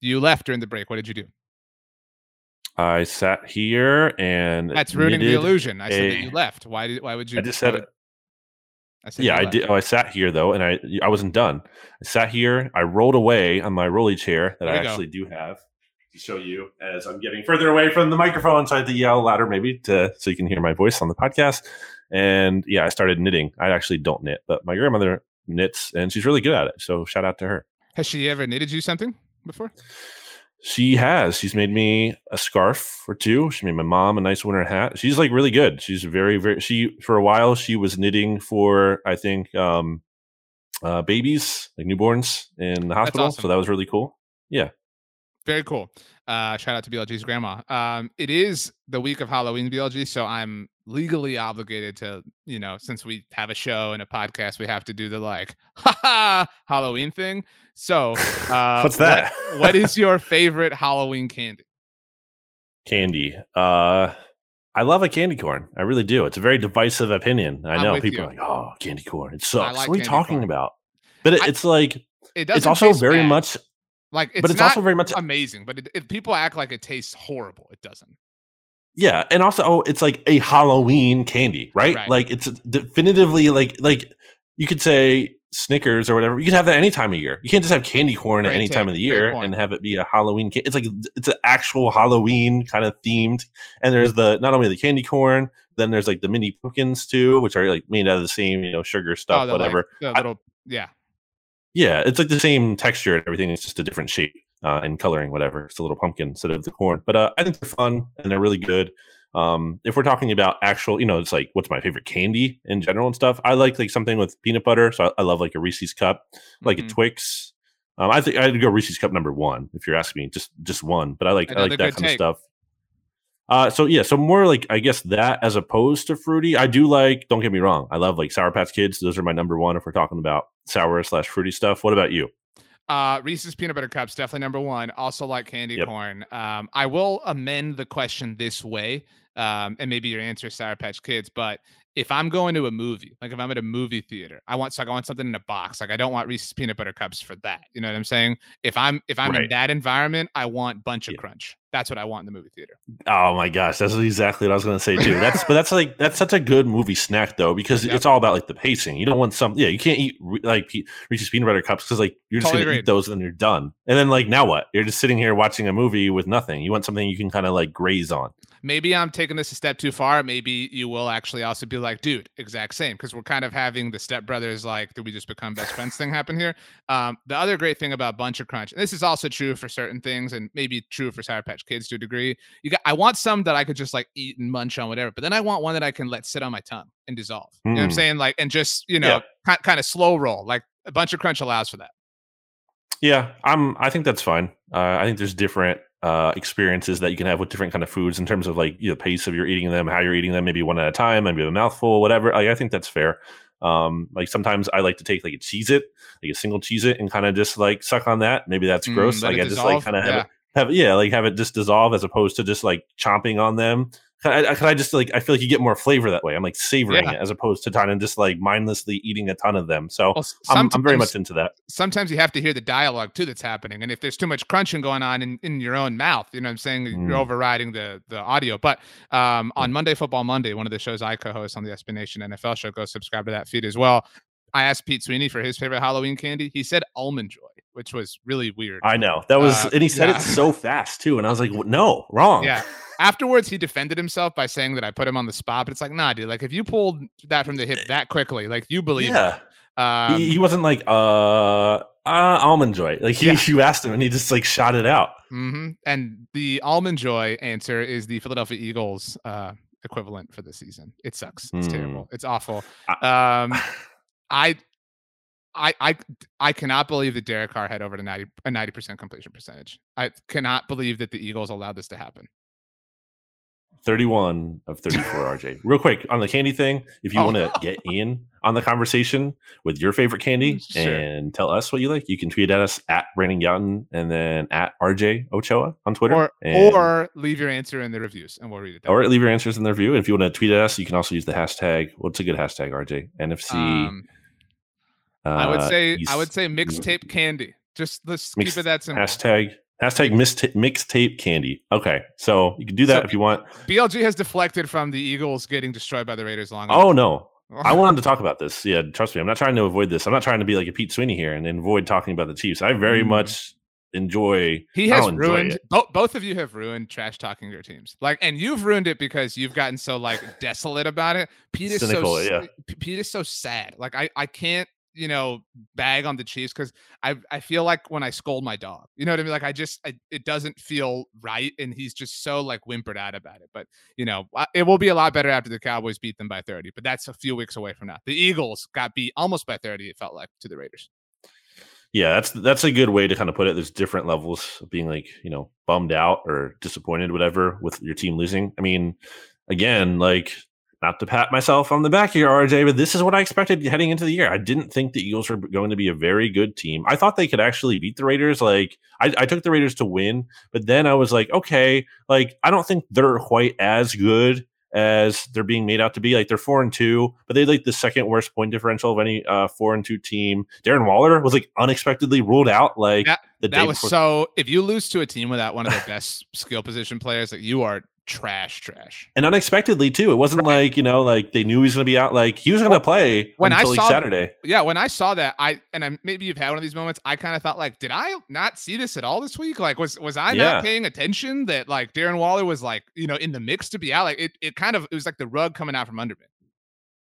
You left during the break. What did you do? I sat here and that's ruining the illusion. I a, said that you left. Why did? Why would you? I just said it. I said yeah, I did. Oh, I sat here though, and I I wasn't done. I sat here. I rolled away on my rolly chair that I actually go. do have to show you as I'm getting further away from the microphone, so I had to yell louder maybe to so you can hear my voice on the podcast. And yeah, I started knitting. I actually don't knit, but my grandmother knits, and she's really good at it. So shout out to her. Has she ever knitted you something before? She has. She's made me a scarf or two. She made my mom a nice winter hat. She's like really good. She's very, very. She for a while she was knitting for I think um, uh, babies like newborns in the hospital. Awesome. So that was really cool. Yeah. Very cool. Uh, shout out to BLG's grandma. Um, it is the week of Halloween, BLG, so I'm legally obligated to, you know, since we have a show and a podcast, we have to do the like, ha Halloween thing. So, uh, what's that? what, what is your favorite Halloween candy? Candy. Uh, I love a candy corn. I really do. It's a very divisive opinion. I I'm know people you. are like, "Oh, candy corn, it sucks." like what are you talking corn. about? But it, I- it's like It it's also very bad. much, like it's but it's not also very much amazing. But it, if people act like it tastes horrible, it doesn't. Yeah, and also oh, it's like a Halloween candy, right? Right. Like it's definitively like like you could say Snickers or whatever. You can have that any time of year. You can't just have candy corn at any time of the year and have it be a Halloween. Ca- it's like it's an actual Halloween kind of themed. And there's the not only the candy corn, then there's like the mini pumpkins too, which are like made out of the same you know sugar stuff, they're like whatever. I- little yeah. Yeah, it's like the same texture and everything. It's just a different shape uh, and coloring, whatever. It's a little pumpkin instead of the corn. But uh, I think they're fun and they're really good. Um, if we're talking about actual, you know, it's like what's my favorite candy in general and stuff. I like like something with peanut butter. So I, I love like a Reese's cup, like Mhm. a Twix. Um, I think I'd go Reese's cup number one if you're asking me, just just one. But I like I like that kind of stuff. Uh, so yeah, so more like I guess that as opposed to fruity. I do like. Don't get me wrong. I love like Sour Patch Kids. Those are my number one if we're talking about sour slash fruity stuff. What about you? Uh, Reese's peanut butter cups definitely number one. Also like candy Yep. corn. Um, I will amend the question this way, um, and maybe your answer is Sour Patch Kids. But if I'm going to a movie, like if I'm at a movie theater, I want like I want something in a box. Like I don't want Reese's peanut butter cups for that. You know what I'm saying? If I'm if I'm in that environment, I want bunch of Yeah. crunch. That's what I want in the movie theater. Oh my gosh, that's exactly what I was going to say too. That's but that's like that's such a good movie snack though because Yep. it's all about like the pacing. You don't want some yeah, you can't eat like pe- Reese's peanut butter cups because like you're just Totally going to eat those and you're done. And then like now what? You're just sitting here watching a movie with nothing. You want something you can kind of like graze on. Maybe I'm taking this a step too far. Maybe you will actually also be like, dude, exact same. Because we're kind of having the stepbrothers like, did we just become best friends thing happen here? Um, the other great thing about Buncha Crunch, and this is also true for certain things, and maybe true for Sour Patch Kids to a degree. You got, I want some that I could just like eat and munch on whatever, but then I want one that I can let sit on my tongue and dissolve. You know what I'm Mm. saying? Like, and just you Yeah. know, kind of slow roll. Like a Buncha Crunch allows for that. Yeah, I'm. I think that's fine. Uh, I think there's different uh, experiences that you can have with different kind of foods in terms of like you know, pace of you're eating them, how you're eating them, maybe one at a time, maybe a mouthful, whatever. Like, I think that's fair. Um, like sometimes I like to take like a Cheez-It, like a single Cheez-It, and kind of just like suck on that. Maybe that's Mm, gross. Like I just dissolve. like kind of have it, have yeah, like have it just dissolve as opposed to just like chomping on them. Can I, can I just like I feel like you get more flavor that way. I'm like savoring Yeah. it as opposed to trying to just like mindlessly eating a ton of them. So Well, I'm, I'm very much into that. sometimes you have to hear the dialogue too that's happening and if there's too much crunching going on in, in your own mouth you know what i'm saying Mm. you're overriding the the audio but um on monday football monday one of the shows i co-host on the SB Nation nfl show go subscribe to that feed as well i asked pete sweeney for his favorite halloween candy he said almond joy which was really weird I know that was, Uh, and he said yeah. it so fast too, and I was like, "No, wrong." yeah afterwards he defended himself by saying that i put him on the spot but it's like nah dude like if you pulled that from the hip that quickly like you believe yeah. um, he, he wasn't like, "Uh, uh, almond joy." Like he, Yeah. you asked him, and he just like shot it out. hmm And the almond joy answer is the Philadelphia Eagles uh, equivalent for the season. It sucks. It's Hmm. terrible. It's awful. Um, I, I, I, I cannot believe that Derek Carr had over to ninety a ninety percent completion percentage. I cannot believe that the Eagles allowed this to happen. Thirty-one of thirty-four. RJ, real quick on the candy thing. If you Oh. want to get in on the conversation with your favorite candy Sure. and tell us what you like, you can tweet at us at Brandon Gowton and then at RJ Ochoa on Twitter, Or, and- or leave your answer in the reviews, and we'll read it. Down. or leave your answers in the review. And if you want to tweet at us, you can also use the hashtag. What's a good hashtag, RJ? NFC. Um, I would uh, say I would say mixtape candy. Just let's Mixed- keep it that simple. hashtag hashtag mixta- mixtape candy. Okay, so you can do that So- if you want. BLG has deflected from the Eagles getting destroyed by the Raiders long. Oh no. I wanted to talk about this. Yeah, trust me, I'm not trying to avoid this. I'm not trying to be like a Pete Sweeney here and avoid talking about the Chiefs. I very Mm. much enjoy. He has enjoy ruined both. Both of you have ruined trash talking your teams. Like, and you've ruined it because you've gotten so like desolate about it. Pete is Cynical, so yeah. Pete is so sad. Like, I I can't you know bag on the Chiefs because I I feel like when I scold my dog, you know what I mean. Like, I just I, it doesn't feel right, and he's just so like whimpered out about it. But you know, it will be a lot better after the Cowboys beat them by thirty. But that's a few weeks away from now. The Eagles got beat almost by thirty. It felt like to the Raiders. Yeah, that's that's a good way to kind of put it. There's different levels of being like you know bummed out or disappointed, whatever, with your team losing. I mean, again, like not to pat myself on the back here, RJ, but this is what I expected heading into the year. I didn't think the Eagles were going to be a very good team. I thought they could actually beat the Raiders. Like I, I took the Raiders to win, but then I was like, okay, like I don't think they're quite as good as they're being made out to be. Like they're four and two, but they like the second worst point differential of any uh, four and two team. Darren Waller was like unexpectedly ruled out. Like that, that was before. so. If you lose to a team without one of their best skill position players, like you are trash, trash, and unexpectedly too. It wasn't right. like you know, like they knew he was going to be out. Like he was going to play when I saw Saturday. Yeah, when I saw that, I and I, maybe you've had one of these moments. I kind of thought like, did I not see this at all this week? Like, was was I yeah. not paying attention that like Darren Waller was like you know in the mix to be out? Like it, it kind of it was like the rug coming out from under me.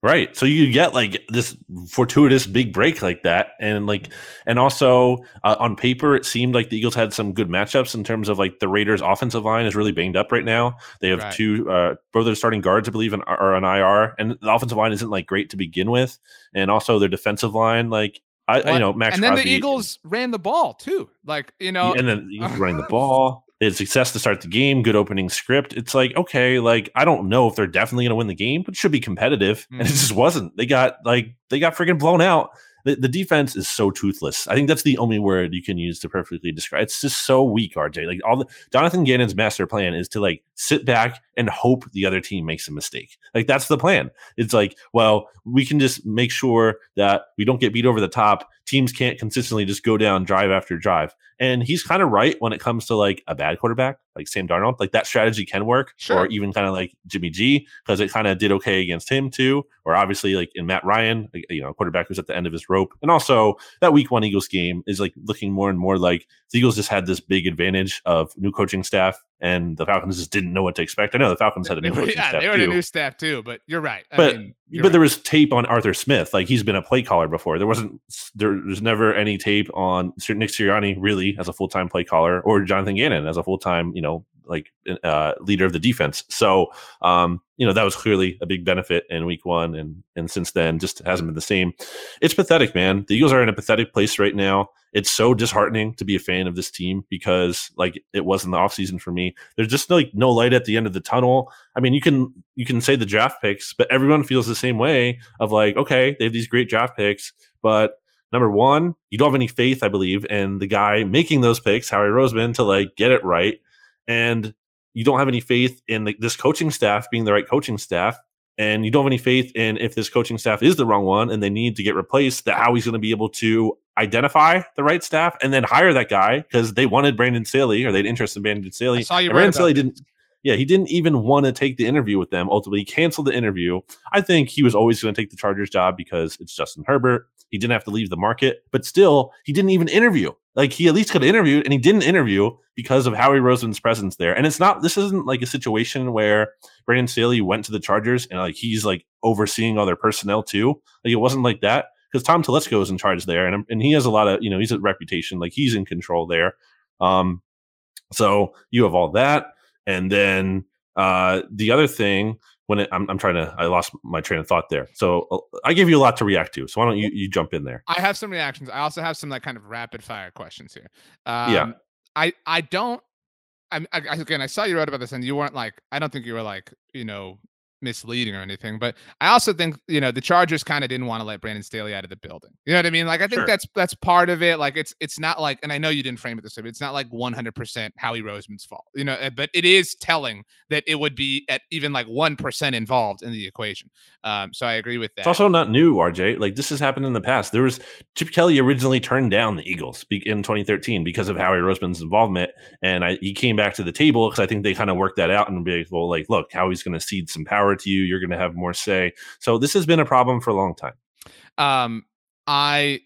Right. So you get like this fortuitous big break like that. And like, and also uh, on paper, it seemed like the Eagles had some good matchups in terms of like the Raiders' offensive line is really banged up right now. They have right. two, uh, both their starting guards, I believe, are on IR. And the offensive line isn't like great to begin with. And also their defensive line, like, I, you know, Max and then Crosby, the Eagles ran the ball too. Like, you know, and then running the ball. They had success to start the game, good opening script. It's like, okay, like I don't know if they're definitely going to win the game, but it should be competitive. Mm-hmm. And it mm-hmm. just wasn't. They got like they got freaking blown out. The, the defense is so toothless. I think that's the only word you can use to perfectly describe. It's just so weak, RJ. Like all the Jonathan Gannon's master plan is to like sit back and hope the other team makes a mistake. Like that's the plan. It's like, well, we can just make sure that we don't get beat over the top. Teams can't consistently just go down drive after drive. And he's kind of right when it comes to like a bad quarterback, like Sam Darnold. Like that strategy can work, sure. or even kind of like Jimmy G, because it kind of did okay against him too. Or obviously like in Matt Ryan, you know, quarterback who's at the end of his rope. And also that week one Eagles game is like looking more and more like the Eagles just had this big advantage of new coaching staff and the Falcons just didn't know what to expect. I know the Falcons had a new yeah, staff. they were a new staff too, but you're right. I but mean, but right. there was tape on Arthur Smith. Like he's been a play caller before. There wasn't there was never any tape on Nick Sirianni really as a full time play caller or Jonathan Gannon as a full time you know like uh, leader of the defense. So um, you know that was clearly a big benefit in week one, and and since then just hasn't been the same. It's pathetic, man. The Eagles are in a pathetic place right now. It's so disheartening to be a fan of this team because like it was in the offseason for me. There's just like no light at the end of the tunnel. I mean, you can you can say the draft picks, but everyone feels the same way of like, okay, they have these great draft picks, but number one, you don't have any faith, I believe, in the guy making those picks, Howie Roseman, to like get it right and you don't have any faith in the, this coaching staff being the right coaching staff and you don't have any faith in if this coaching staff is the wrong one and they need to get replaced that how he's going to be able to identify the right staff and then hire that guy because they wanted Brandon Staley or they'd interest in Brandon Staley. I saw you Brandon Staley didn't yeah, he didn't even want to take the interview with them. Ultimately, he canceled the interview. I think he was always going to take the Chargers job because it's Justin Herbert. He didn't have to leave the market, but still, he didn't even interview. Like he at least could have interviewed, and he didn't interview because of Howie Roseman's presence there. And it's not. This isn't like a situation where Brandon Staley went to the Chargers and like he's like overseeing all their personnel too. Like it wasn't like that because Tom Telesco is in charge there, and and he has a lot of you know he's a reputation like he's in control there. Um, so you have all that, and then uh, the other thing when it, I'm, I'm trying to, I lost my train of thought there. So uh, I gave you a lot to react to. So why don't you, you jump in there? I have some reactions. I also have some like kind of rapid fire questions here. Um, yeah. I, I don't, I, I, again, I saw you wrote about this and you weren't like, I don't think you were like, you know, misleading or anything. But I also think you know the Chargers kind of didn't want to let Brandon Staley out of the building. You know what I mean? Like I think sure. that's that's part of it. Like it's it's not like, and I know you didn't frame it this way, but it's not like 100% Howie Roseman's fault. You know, eh, but it is telling that it would be at even like one percent involved in the equation. Um, so I agree with that. It's also not new, RJ. Like this has happened in the past. There was Chip Kelly originally turned down the Eagles in 2013 because of Howie Roseman's involvement, and I, he came back to the table because I think they kind of worked that out and be like, well, like look, Howie's going to cede some power to you. You're going to have more say. So this has been a problem for a long time. Um, I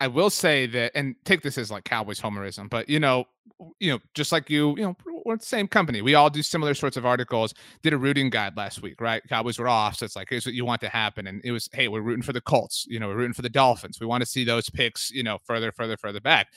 I will say that, and take this as like Cowboys homerism, but you know, you know, just like you, you know, we're the same company. We all do similar sorts of articles. Did a rooting guide last week, right? Cowboys were off, so it's like, here's what you want to happen, and it was, hey, we're rooting for the Colts. You know, we're rooting for the Dolphins. We want to see those picks, you know, further, further, further back.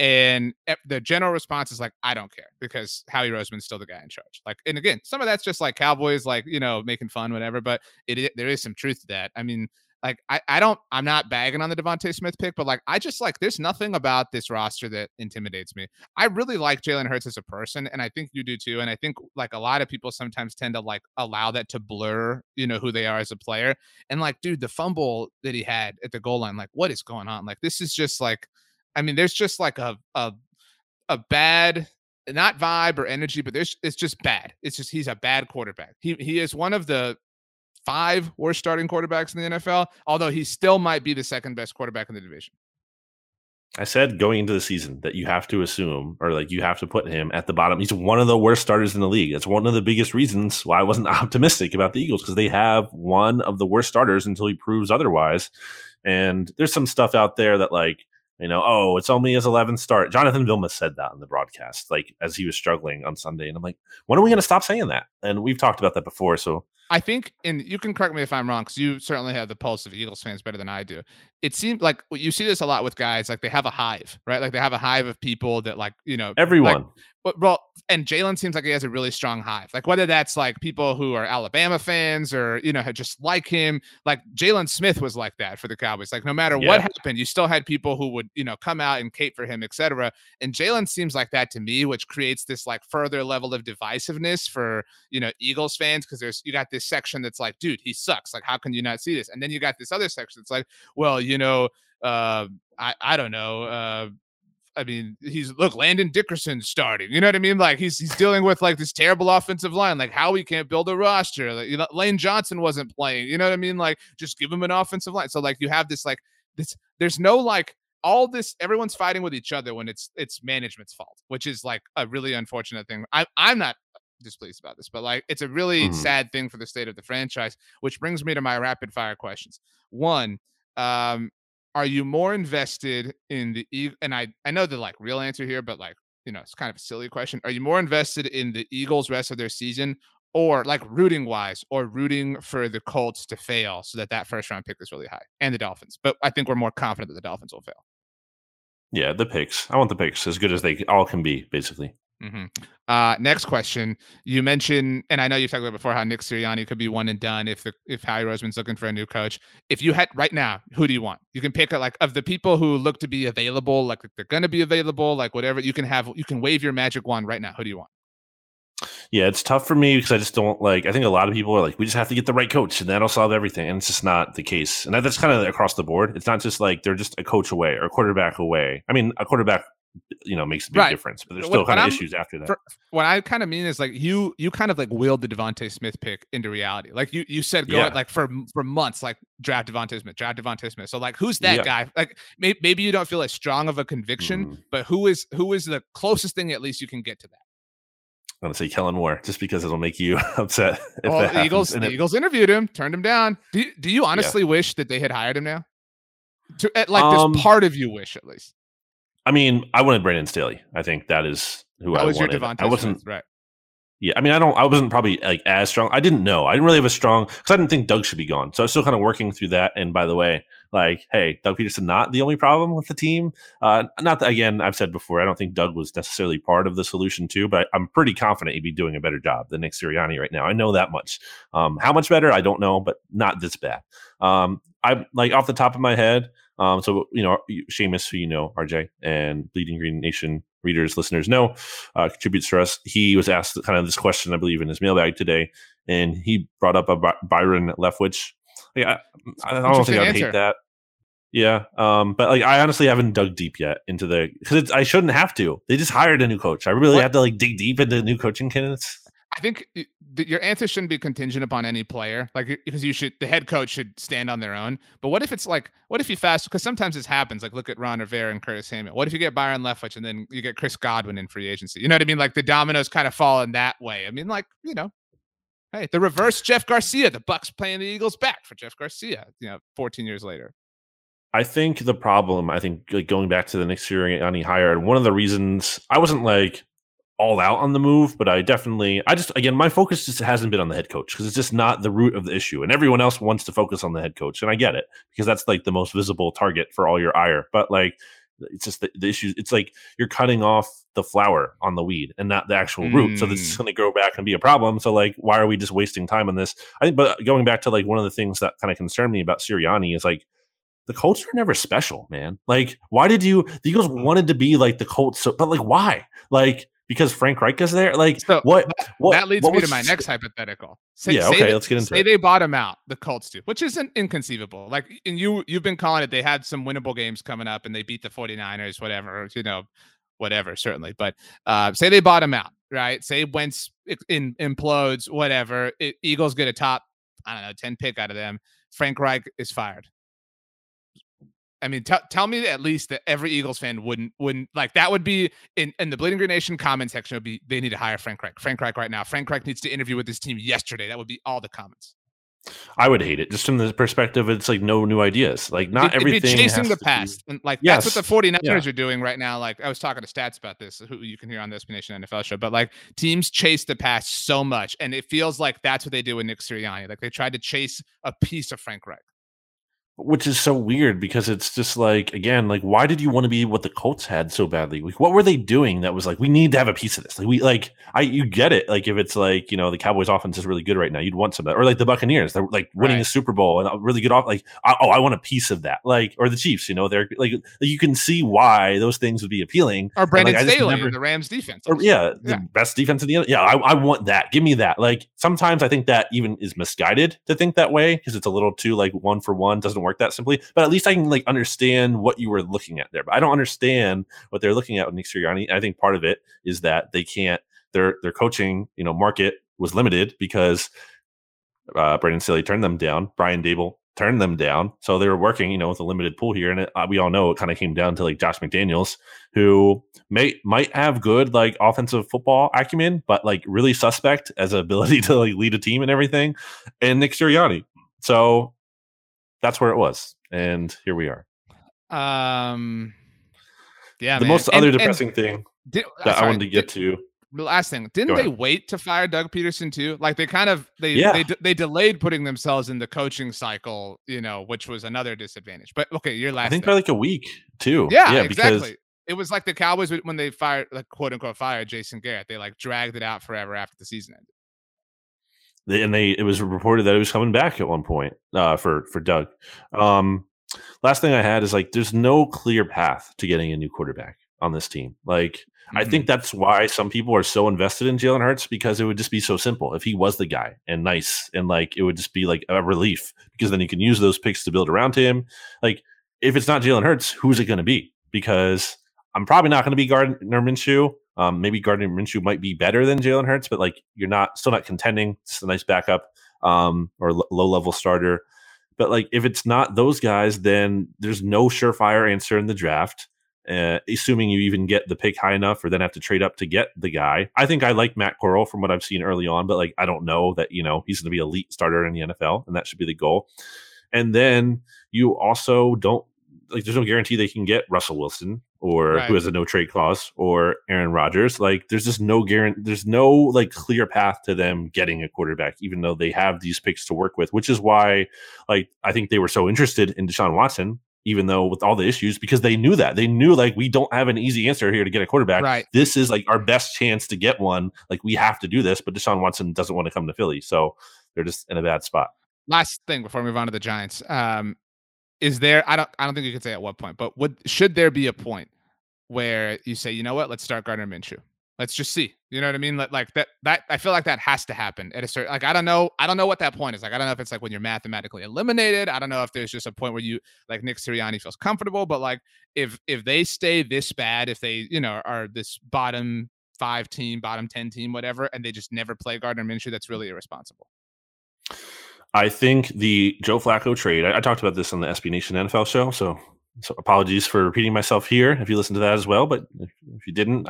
And the general response is like, I don't care because Howie Roseman's still the guy in charge. Like, and again, some of that's just like Cowboys, like you know, making fun, whatever. But it, there is some truth to that. I mean, like I, I don't I'm not bagging on the DeVonta Smith pick, but like I just like there's nothing about this roster that intimidates me. I really like Jalen Hurts as a person, and I think you do too. And I think like a lot of people sometimes tend to like allow that to blur, you know, who they are as a player. And like, dude, the fumble that he had at the goal line, like, what is going on? Like, this is just like, I mean, there's just like a a a bad not vibe or energy, but there's it's just bad. It's just he's a bad quarterback. He he is one of the five worst starting quarterbacks in the NFL, although he still might be the second best quarterback in the division. I said going into the season that you have to assume or like you have to put him at the bottom. He's one of the worst starters in the league. That's one of the biggest reasons why I wasn't optimistic about the Eagles because they have one of the worst starters until he proves otherwise. And there's some stuff out there that like you know, oh, it's only his 11th start. Jonathan Vilma said that in the broadcast, like as he was struggling on Sunday. And I'm like, when are we going to stop saying that? And we've talked about that before. So I think, and you can correct me if I'm wrong, because you certainly have the pulse of Eagles fans better than I do. It seems like you see this a lot with guys, like they have a hive, right? Like they have a hive of people that, like, you know, everyone. Like, but well, and Jalen seems like he has a really strong hive. Like whether that's like people who are Alabama fans or you know just like him. Like Jaylon Smith was like that for the Cowboys. Like no matter yeah. what happened, you still had people who would you know come out and cape for him, etc. And Jalen seems like that to me, which creates this like further level of divisiveness for you know Eagles fans because there's you got this section that's like, dude, he sucks. Like how can you not see this? And then you got this other section that's like, well, you know, uh, I I don't know. Uh, I mean, he's look, Landon Dickerson starting. You know what I mean? Like he's he's dealing with like this terrible offensive line. Like how we can't build a roster. Like you know, Lane Johnson wasn't playing. You know what I mean? Like just give him an offensive line. So like you have this like this. There's no like all this. Everyone's fighting with each other when it's it's management's fault, which is like a really unfortunate thing. I I'm not displeased about this, but like it's a really mm-hmm. sad thing for the state of the franchise. Which brings me to my rapid fire questions. One, um, are you more invested in the and I I know the like real answer here, but like you know it's kind of a silly question. Are you more invested in the Eagles rest of their season, or like rooting wise, or rooting for the Colts to fail so that that first round pick is really high, and the Dolphins? But I think we're more confident that the Dolphins will fail. Yeah, the picks. I want the picks as good as they all can be, basically. Mm-hmm. Uh, next question. You mentioned, and I know you've talked about before how Nick Sirianni could be one and done if the if Howie Roseman's looking for a new coach. If you had right now, who do you want? You can pick like of the people who look to be available, like they're going to be available, like whatever. You can have, you can wave your magic wand right now. Who do you want? Yeah, it's tough for me because I just don't like. I think a lot of people are like, we just have to get the right coach and that'll solve everything, and it's just not the case. And that's kind of across the board. It's not just like they're just a coach away or a quarterback away. I mean, a quarterback you know makes a big right. difference. But there's still kind of issues after that. For, what I kind of mean is like you you kind of like willed the DeVonta Smith pick into reality. Like you you said go yeah. like for for months like draft DeVonta Smith, draft DeVonta Smith. So like who's that yeah. guy? Like may, maybe you don't feel as strong of a conviction, mm. but who is who is the closest thing at least you can get to that? I'm gonna say Kellen Moore just because it'll make you upset. If well, the Eagles, the Eagles interviewed him, turned him down. Do you, do you honestly yeah. wish that they had hired him now? To, like, um, this part of you wish at least. I mean, I wanted Brandon Staley. I think that is who that I was wanted. Your I wasn't right. Yeah, I mean, I don't. I wasn't probably like as strong. I didn't know. I didn't really have a strong because I didn't think Doug should be gone. So I was still kind of working through that. And by the way, like, hey, Doug Pederson not the only problem with the team. Uh, not that again, I've said before. I don't think Doug was necessarily part of the solution too, but I, am pretty confident he'd be doing a better job than Nick Sirianni right now. I know that much. Um, how much better? I don't know, but not this bad. Um, I like off the top of my head. Um, so you know, Seamus, who you know, RJ and Bleeding Green Nation readers, listeners know, uh, contributes for us. He was asked kind of this question, I believe, in his mailbag today, and he brought up a Byron Leftwich. Yeah, I, I don't think I'd hate that. Yeah, um, but like I honestly haven't dug deep yet into the because I shouldn't have to. They just hired a new coach. I really what? have to like dig deep into new coaching candidates. I think your answer shouldn't be contingent upon any player, like because you should the head coach should stand on their own. But what if it's like, what if you fast? Because sometimes this happens. Like look at Ron Rivera and Curtis Samuel. What if you get Byron Leftwich and then you get Chris Godwin in free agency? You know what I mean? Like the dominoes kind of fall in that way. I mean, like you know, hey, the reverse Jeff Garcia. The Bucs playing the Eagles back for Jeff Garcia. You know, 14 years later. I think the problem, I think, like going back to the next year Sirianni hired, one of the reasons I wasn't like all out on the move, but I definitely, I just, again, my focus just hasn't been on the head coach because it's just not the root of the issue. And everyone else wants to focus on the head coach. And I get it because that's like the most visible target for all your ire. But like, It's just the, the issue. It's like you're cutting off the flower on the weed and not the actual mm. root. So this is mm. going to grow back and be a problem. So like, why are we just wasting time on this? I think, but going back to like one of the things that kind of concerned me about Sirianni is like the Colts are never special, man. Like, why did you? The Eagles wanted to be like the Colts, so, but like, why? Like, because Frank Reich is there? Like, so what, what? That leads what me was, to my next hypothetical. Say, yeah, okay, let's get into say it. they bottom out, the Colts do, which isn't inconceivable. Like, and you you've been calling it. They had some winnable games coming up, and they beat the 49ers, whatever, you know, whatever, certainly. But uh, say they bottom out, right? Say Wentz in, implodes, whatever. It, Eagles get a top, I don't know, 10 pick out of them. Frank Reich is fired. I mean, t- tell me at least that every Eagles fan wouldn't wouldn't like that would be in, in the Bleeding Green Nation comment section would be they need to hire Frank Reich. Frank Reich right now. Frank Reich needs to interview with his team yesterday. That would be all the comments. I would hate it just from the perspective. It's like no new ideas. Like not it, everything. chasing the past, be, and like yes, that's what the 49ers yeah. are doing right now. Like I was talking to Stats about this, who you can hear on the Nation NFL show. But like teams chase the past so much, and it feels like that's what they do with Nick Sirianni. Like they tried to chase a piece of Frank Reich which is so weird because it's just like again like why did you want to be what the colts had so badly? Like what were they doing that was like we need to have a piece of this? Like we like i you get it. Like if it's like you know the cowboys offense is really good right now you'd want some of that. Or like the buccaneers they're like winning right. the super bowl and really good off like oh i want a piece of that. Like or the chiefs you know they're like you can see why those things would be appealing. Or brandon and, like, Staley never, the rams defense or, yeah, yeah, the best defense in the yeah I, I want that. Give me that. Like sometimes i think that even is misguided to think that way because it's a little too like one for one doesn't work that simply but at least I can like understand what you were looking at there. But I don't understand what they're looking at with Nick Sirianni. I think part of it is that they can't their their coaching, you know, market was limited because uh, Brandon Staley turned them down. Brian Daboll turned them down. So they were working, you know, with a limited pool here. And it, uh, we all know it kind of came down to like Josh McDaniels, who may might have good like offensive football acumen, but like really suspect as ability to like lead a team and everything. And Nick Sirianni. So that's where it was and here we are. Um, yeah. The man. most and, other depressing thing did, that sorry, I wanted to get did, to. The last thing, didn't they wait to fire Doug Pederson too? Like they kind of they yeah. they they delayed putting themselves in the coaching cycle, you know, which was another disadvantage. But okay, your last. I think thing. by like a week too. Yeah, yeah, exactly. Because it was like the Cowboys when they fired, like quote unquote, fired Jason Garrett. They like dragged it out forever after the season ended. And they it was reported that it was coming back at one point uh, for for Doug. Um, last thing I had is like there's no clear path to getting a new quarterback on this team. Like mm-hmm. I think mm-hmm. that's why some people are so invested in Jalen Hurts because it would just be so simple if he was the guy and nice and like it would just be like a relief because then you can use those picks to build around him. Like if it's not Jalen Hurts, who's it going to be? Because I'm probably not going to be Gardner Minshew. Um, maybe Gardner Minshew might be better than Jalen Hurts, but like you're not still not contending. It's a nice backup um, or l- low level starter. But like if it's not those guys, then there's no surefire answer in the draft. Uh, assuming you even get the pick high enough, or then have to trade up to get the guy. I think I like Matt Corral from what I've seen early on, but like I don't know that you know he's going to be elite starter in the NFL, and that should be the goal. And then you also don't like there's no guarantee they can get Russell Wilson or right. who has a no trade clause or Aaron Rodgers. Like there's just no guarantee there's no like clear path to them getting a quarterback, even though they have these picks to work with, which is why like I think they were so interested in Deshaun Watson, even though with all the issues, because they knew that. They knew like we don't have an easy answer here to get a quarterback. Right. This is like our best chance to get one. Like we have to do this, but Deshaun Watson doesn't want to come to Philly. So they're just in a bad spot. Last thing before we move on to the Giants. Um, is there I don't I don't think you can say at what point, but would should there be a point where you say, you know what, let's start Gardner Minshew. Let's just see. You know what I mean? Like, that that I feel like that has to happen at a certain like I don't know I don't know what that point is. Like I don't know if it's like when you're mathematically eliminated. I don't know if there's just a point where you like Nick Sirianni feels comfortable, but like if if they stay this bad, if they, you know, are this bottom five team, bottom 10 team, whatever, and they just never play Gardner Minshew, that's really irresponsible. I think the Joe Flacco trade, I, I, talked about this on the SB Nation NFL show. So, so apologies for repeating myself here if you listened to that as well. But if, if you didn't,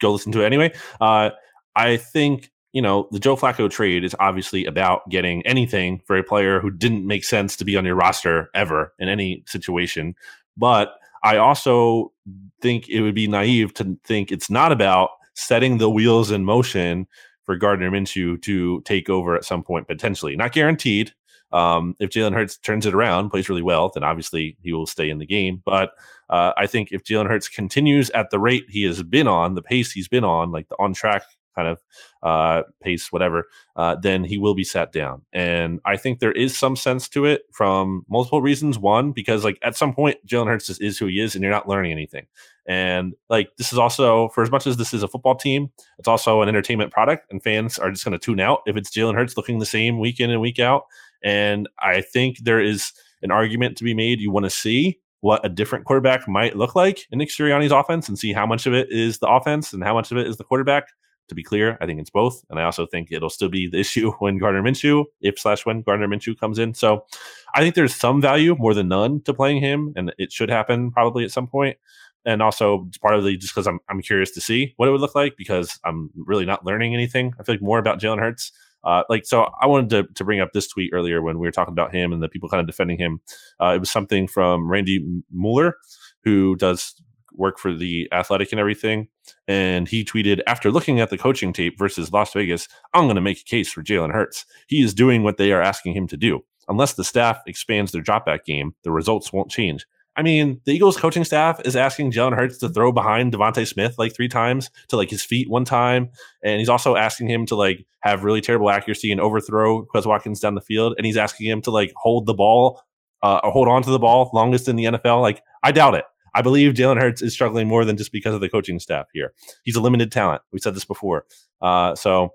go listen to it anyway. Uh, I think, you know, the Joe Flacco trade is obviously about getting anything for a player who didn't make sense to be on your roster ever in any situation. But I also think it would be naive to think it's not about setting the wheels in motion for Gardner Minshew to take over at some point potentially. Not guaranteed, Um, if Jalen Hurts turns it around, plays really well, then obviously he will stay in the game. But uh, I think if Jalen Hurts continues at the rate he has been on, the pace he's been on, like the on track kind of uh, pace, whatever, uh, then he will be sat down. And I think there is some sense to it from multiple reasons. One, because like at some point, Jalen Hurts is, is who he is, and you're not learning anything. And like this is also, for as much as this is a football team, it's also an entertainment product, and fans are just going to tune out if it's Jalen Hurts looking the same week in and week out. And I think there is an argument to be made. You want to see what a different quarterback might look like in Nick Sirianni's offense and see how much of it is the offense and how much of it is the quarterback to be clear, I think it's both, and I also think it'll still be the issue when Gardner Minshew, if slash when Gardner Minshew comes in. So, I think there's some value, more than none, to playing him, and it should happen probably at some point. And also, it's the just because I'm I'm curious to see what it would look like because I'm really not learning anything. I feel like more about Jalen Hurts. Uh, like so, I wanted to, to bring up this tweet earlier when we were talking about him and the people kind of defending him. Uh, it was something from Randy Mueller, who does work for the athletic and everything. And he tweeted, after looking at the coaching tape versus Las Vegas, I'm going to make a case for Jalen Hurts. He is doing what they are asking him to do. Unless the staff expands their dropback game, the results won't change. I mean, the Eagles coaching staff is asking Jalen Hurts to throw behind DeVonta Smith like three times to like his feet one time. And he's also asking him to like have really terrible accuracy and overthrow Quez Watkins down the field. And he's asking him to like hold the ball uh, hold on to the ball longest in the NFL. Like, I doubt it. I believe Jalen Hurts is struggling more than just because of the coaching staff here. He's a limited talent. We said this before. Uh, so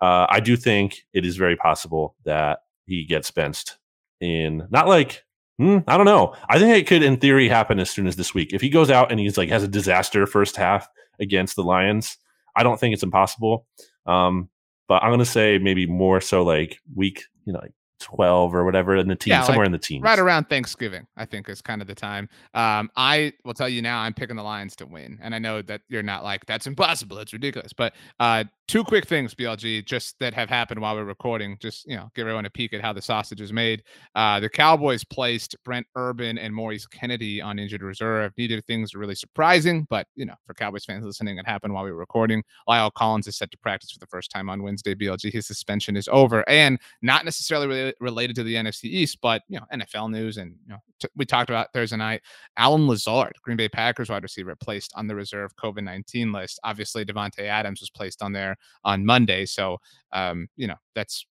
uh, I do think it is very possible that he gets benched in not like hmm, I don't know. I think it could, in theory, happen as soon as this week. If he goes out and he's like has a disaster first half against the Lions, I don't think it's impossible. Um, but I'm gonna say maybe more so like week, you know, like 12 or whatever in the team, yeah, somewhere like in the team. Right around Thanksgiving, I think is kind of the time. Um, I will tell you now, I'm picking the Lions to win. And I know that you're not like, that's impossible. It's ridiculous. But uh, two quick things, BLG, just that have happened while we're recording. Just, you know, give everyone a peek at how the sausage is made. Uh, the Cowboys placed Brent Urban and Maurice Kennedy on injured reserve. Neither things are really surprising, but, you know, for Cowboys fans listening, it happened while we were recording. La'el Collins is set to practice for the first time on Wednesday, BLG. His suspension is over and not necessarily really related to the NFC East, but you know NFL news and you know t- we talked about Thursday night. Allen Lazard, Green Bay Packers wide receiver, placed on the reserve COVID nineteen list. Obviously, Davante Adams was placed on there on Monday, so um, you know that's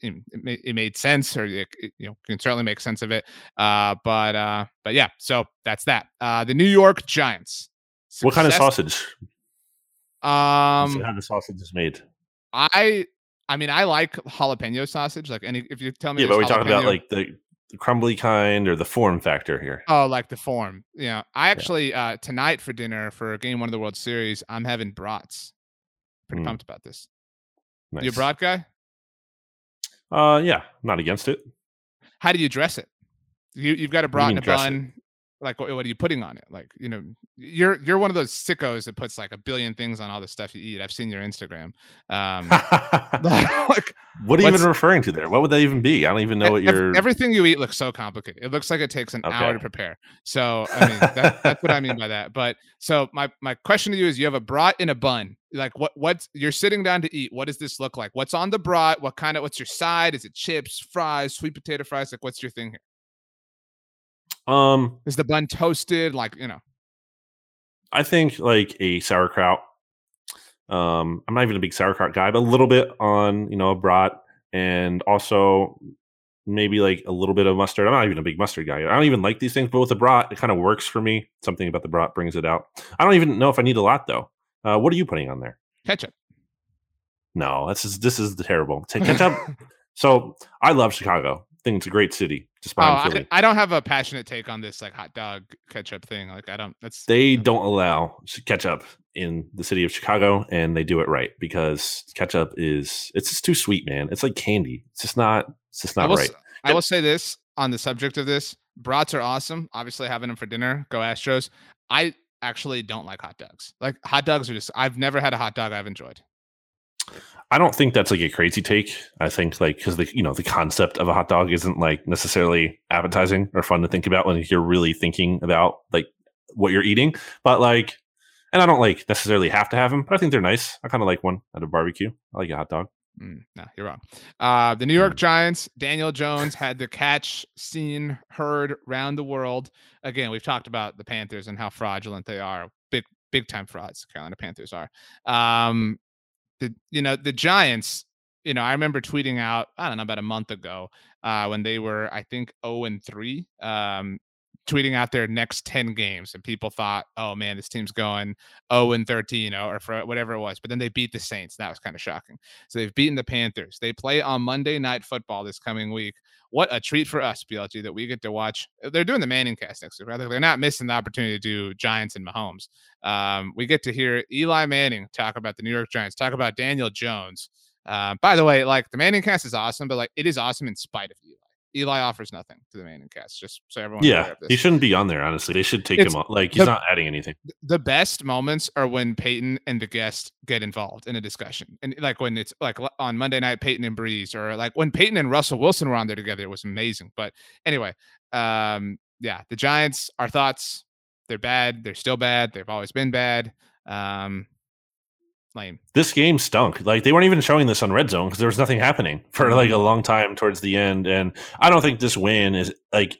it, it made sense, or it, you know can certainly make sense of it. Uh, but uh, but yeah, so that's that. Uh, the New York Giants. Success- what kind of sausage? Um, how the sausage is made. I I mean, I like jalapeno sausage. Like, any if you tell me, yeah, but we're talking about like the, the, crumbly kind or the form factor here. Oh, like the form. Yeah, I actually yeah. uh tonight for dinner for game one of the World Series, I'm having brats. Pretty mm. pumped about this. Nice. You a brat guy? Uh, yeah, not against it. How do you dress it? You you've got a brat in a bun. Like what, what, are you putting on it? Like you know you're you're one of those sickos that puts like a billion things on all the stuff you eat. I've seen your instagram. Um like what are you even referring to there? What would that even be? I don't even know what you're everything you eat looks so complicated. It looks like it takes an okay. hour to prepare. So i mean that, that's what i mean by that. But so my my question to you is you have a brat in a bun. Like what what's you're sitting down to eat. What does this look like? What's on the brat? What kind of what's your side? Is it chips fries sweet potato fries? Like what's your thing here um, is the bun toasted? Like you know, I think like a sauerkraut. Um, I'm not even a big sauerkraut guy, but a little bit on you know a brat, and also maybe like a little bit of mustard. I'm not even a big mustard guy. I don't even like these things, but with the brat, it kind of works for me. Something about the brat brings it out. I don't even know if I need a lot though. Uh, what are you putting on there? Ketchup. No, this is this is terrible. Take Ketchup. so I love Chicago think it's a great city. Just oh, I, I, don't have a passionate take on this like hot dog ketchup thing. Like I don't. That's they you know. don't allow ketchup in the city of Chicago, and they do it right because ketchup is it's just too sweet, man. It's like candy. It's just not. It's just not I will, right. I will say this on the subject of this: brats are awesome. Obviously, having them for dinner. Go Astros. I actually don't like hot dogs. Like hot dogs are just. I've never had a hot dog I've enjoyed. I don't think that's like a crazy take. I think like because the you know the concept of a hot dog isn't like necessarily appetizing or fun to think about when you're really thinking about like what you're eating. But like, and I don't like necessarily have to have them, but I think they're nice. I kind of like one at a barbecue. I like a hot dog. Mm, no, you're wrong. Uh, the New York mm. Giants, Daniel Jones had the catch seen, heard round the world. Again, we've talked about the Panthers and how fraudulent they are. Big, big time frauds. Carolina Panthers are. Um, the you know the Giants. You know, I remember tweeting out. I don't know about a month ago uh, when they were, I think, zero oh and three. Um, tweeting out their next 10 games and people thought oh man this team's going 0 and 13 you know or for whatever it was but then they beat the saints that was kind of shocking. So they've beaten the panthers. They play on monday night football this coming week. What a treat for us blg that we get to watch they're doing the manning cast next week rather they're not missing the opportunity to do giants and mahomes. Um, we get to hear eli manning talk about the new york giants talk about daniel jones. Uh, by the way like the manning cast is awesome but like it is awesome in spite of eli Eli offers nothing to the Manning cast, just so everyone. Yeah, he shouldn't be on there. Honestly, they should take it's, him off. Like he's the, not adding anything. The best moments are when Peyton and the guest get involved in a discussion, and like when it's like on Monday night, Peyton and Brees, or like when Peyton and Russell Wilson were on there together. It was amazing. But anyway, um, yeah, the Giants. Our thoughts. They're bad. They're still bad. They've always been bad. Um, lame. This game stunk. Like they weren't even showing this on red zone because there was nothing happening for like a mm-hmm. long time towards the end. And I don't think this win is like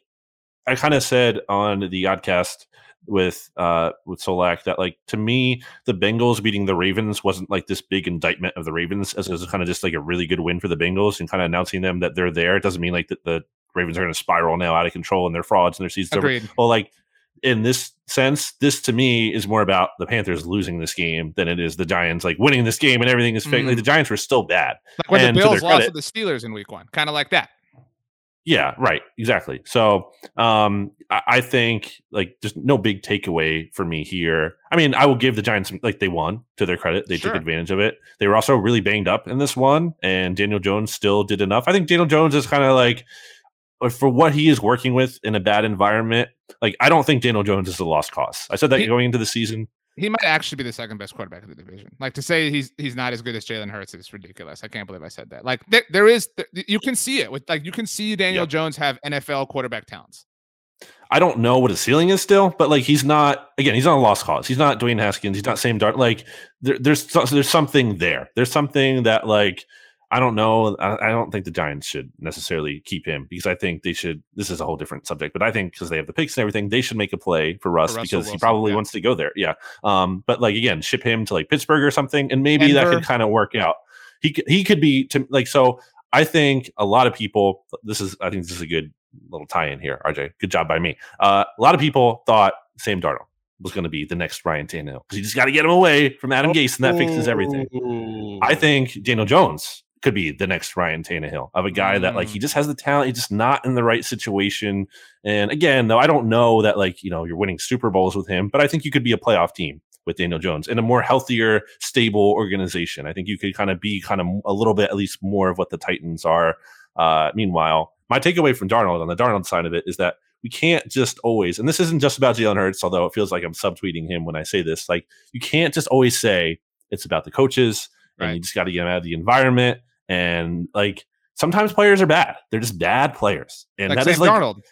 I kind of said on the oddcast with uh with Solak that like to me the Bengals beating the Ravens wasn't like this big indictment of the Ravens as it was kind of just like a really good win for the Bengals and kind of announcing them that they're there. It doesn't mean like that the Ravens are going to spiral now out of control and they're frauds and their season's Agreed. over. Well, like in this sense, this to me is more about the Panthers losing this game than it is the Giants like winning this game and everything is fake. Mm-hmm. Like the Giants were still bad. Like when and the Bills lost to the Steelers in week one, kind of like that. Yeah, right. Exactly. So um I, I think like there's no big takeaway for me here. I mean, I will give the Giants like they won to their credit. They sure. took advantage of it. They were also really banged up in this one, and Daniel Jones still did enough. I think Daniel Jones is kind of like for what he is working with in a bad environment, like I don't think Daniel Jones is a lost cause. I said that he, going into the season. He might actually be the second best quarterback in the division. Like to say he's he's not as good as Jalen Hurts is ridiculous. I can't believe I said that. Like there, there is you can see it with like you can see Daniel yep. Jones have NFL quarterback talents. I don't know what his ceiling is still, but like he's not again, he's not a lost cause. He's not Dwayne Haskins. He's not Sam Dart. Like there, there's there's something there. There's something that like I don't know. I, I, don't think the Giants should necessarily keep him because I think they should. This is a whole different subject, but I think because they have the picks and everything, they should make a play for Russ for because Wilson, he probably yeah. wants to go there. Yeah. Um. But like again, ship him to like Pittsburgh or something, and maybe Denver. that could kind of work out. He he could be to like so. I think a lot of people. This is. I think this is a good little tie-in here. RJ, good job by me. Uh, a lot of people thought Sam Darnold was going to be the next Ryan Tannehill because you just got to get him away from Adam Gase, and that fixes everything. I think Daniel Jones could be the next Ryan Tannehill of a guy that like he mm. just has the talent, he's just not in the right situation. And again, though, I don't know that like you know you're winning Super Bowls with him, but I think you could be a playoff team with Daniel Jones in a more healthier, stable organization. I think you could kind of be kind of a little bit at least more of what the Titans are. Uh, meanwhile, my takeaway from Darnold on the Darnold side of it is that we can't just always, and this isn't just about Jalen Hurts, although it feels like I'm subtweeting him when I say this. Like you can't just always say it's about the coaches and you just got to get them out of the environment. And like sometimes players are bad; they're just bad players, and like that Sam is like Darnold.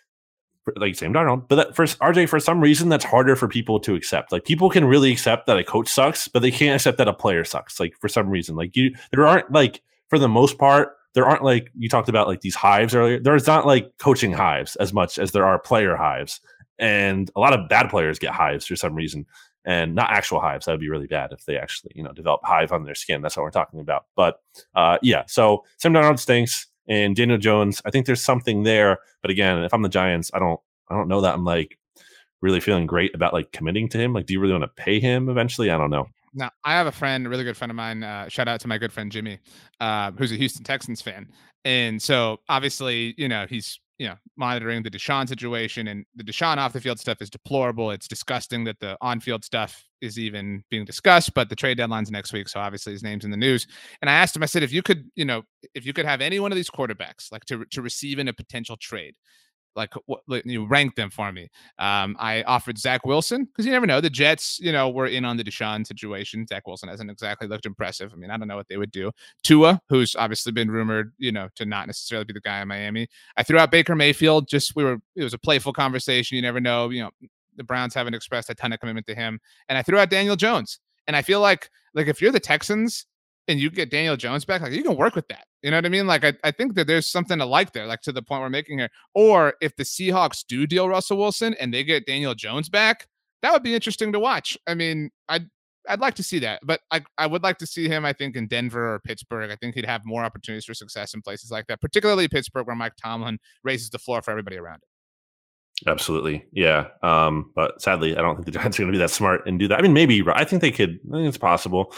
Like Sam Darnold, but that for RJ, for some reason, that's harder for people to accept. Like people can really accept that a coach sucks, but they can't accept that a player sucks. Like for some reason, like you, there aren't like for the most part, there aren't like you talked about like these hives earlier. There's not like coaching hives as much as there are player hives, and a lot of bad players get hives for some reason and not actual hives. That would be really bad if they actually, you know, develop hive on their skin. That's what we're talking about. But uh, yeah, so Sam Darnold stinks, and Daniel Jones. I think there's something there. But again, if I'm the Giants, I don't, I don't know that I'm like really feeling great about like committing to him. Like, do you really want to pay him eventually? I don't know. Now, I have a friend, a really good friend of mine. Uh, shout out to my good friend Jimmy, uh, who's a Houston Texans fan, and so obviously, you know, he's you know, monitoring the Deshaun situation and the Deshaun off the field stuff is deplorable. It's disgusting that the on field stuff is even being discussed, but the trade deadline's next week. So obviously his name's in the news. And I asked him, I said, if you could, you know, if you could have any one of these quarterbacks like to, to receive in a potential trade, like what you rank them for me. Um, I offered Zach Wilson because you never know. The Jets, you know, were in on the Deshaun situation. Zach Wilson hasn't exactly looked impressive. I mean, I don't know what they would do. Tua, who's obviously been rumored, you know, to not necessarily be the guy in Miami. I threw out Baker Mayfield. Just we were, it was a playful conversation. You never know. You know, the Browns haven't expressed a ton of commitment to him. And I threw out Daniel Jones. And I feel like, like if you're the Texans, and you get Daniel Jones back, like you can work with that. You know what I mean? Like I, I think that there's something to like there, like to the point we're making here. Or if the Seahawks do deal Russell Wilson and they get Daniel Jones back, that would be interesting to watch. I mean, I'd I'd like to see that, but I I would like to see him. I think in Denver or Pittsburgh. I think he'd have more opportunities for success in places like that, particularly Pittsburgh, where Mike Tomlin raises the floor for everybody around it. Absolutely, yeah. Um, but sadly, I don't think the Giants are going to be that smart and do that. I mean, maybe I think they could. I think it's possible.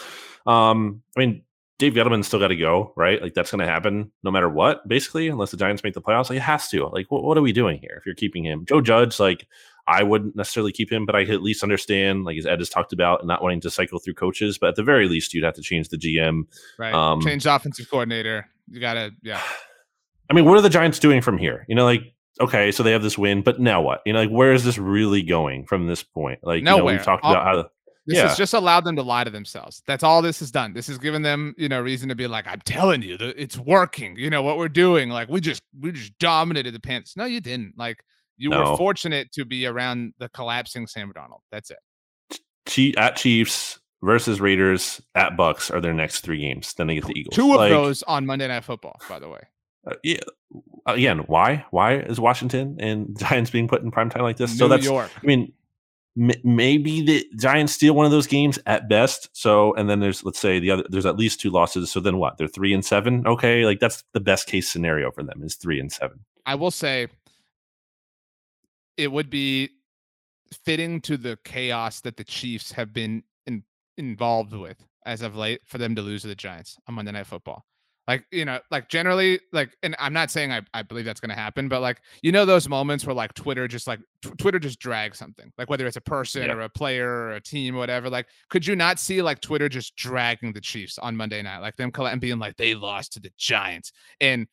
Um, I mean, Dave Gettleman's still got to go, right? Like that's going to happen no matter what, basically, unless the Giants make the playoffs. Like it has to. Like, what, what are we doing here? If you're keeping him, Joe Judge, like I wouldn't necessarily keep him, but I could at least understand, like as Ed has talked about, not wanting to cycle through coaches. But at the very least, you'd have to change the GM. Right. Um, change offensive coordinator. You gotta, yeah. I mean, what are the Giants doing from here? You know, like okay, so they have this win, but now what? You know, like where is this really going from this point? Like, nowhere. You know, we've talked about how. This yeah. has just allowed them to lie to themselves. That's all this has done. This has given them, you know, reason to be like, I'm telling you, it's working. You know what we're doing. Like we just we just dominated the Panthers. No, you didn't. Like you no. were fortunate to be around the collapsing Sam Darnold. That's it. Chief, at Chiefs versus Raiders at Bucs are their next three games. Then they get the Eagles. Two of like, those on Monday Night Football, by the way. Uh, yeah. Again, why? Why is Washington and Giants being put in prime time like this? New so that's. York. I mean, m- maybe the Giants steal one of those games at best. So, and then there's let's say the other there's at least two losses. So then what? They're three and seven. Okay, like that's the best case scenario for them is three and seven. I will say it would be fitting to the chaos that the Chiefs have been in, involved with as of late for them to lose to the Giants on Monday Night Football. Like, you know, like generally, like, and I'm not saying I, I believe that's going to happen, but like, you know, those moments where like Twitter just like t- Twitter just drags something, like whether it's a person yeah. or a player or a team or whatever. Like, could you not see like Twitter just dragging the Chiefs on Monday night, like them and being like, they lost to the Giants? And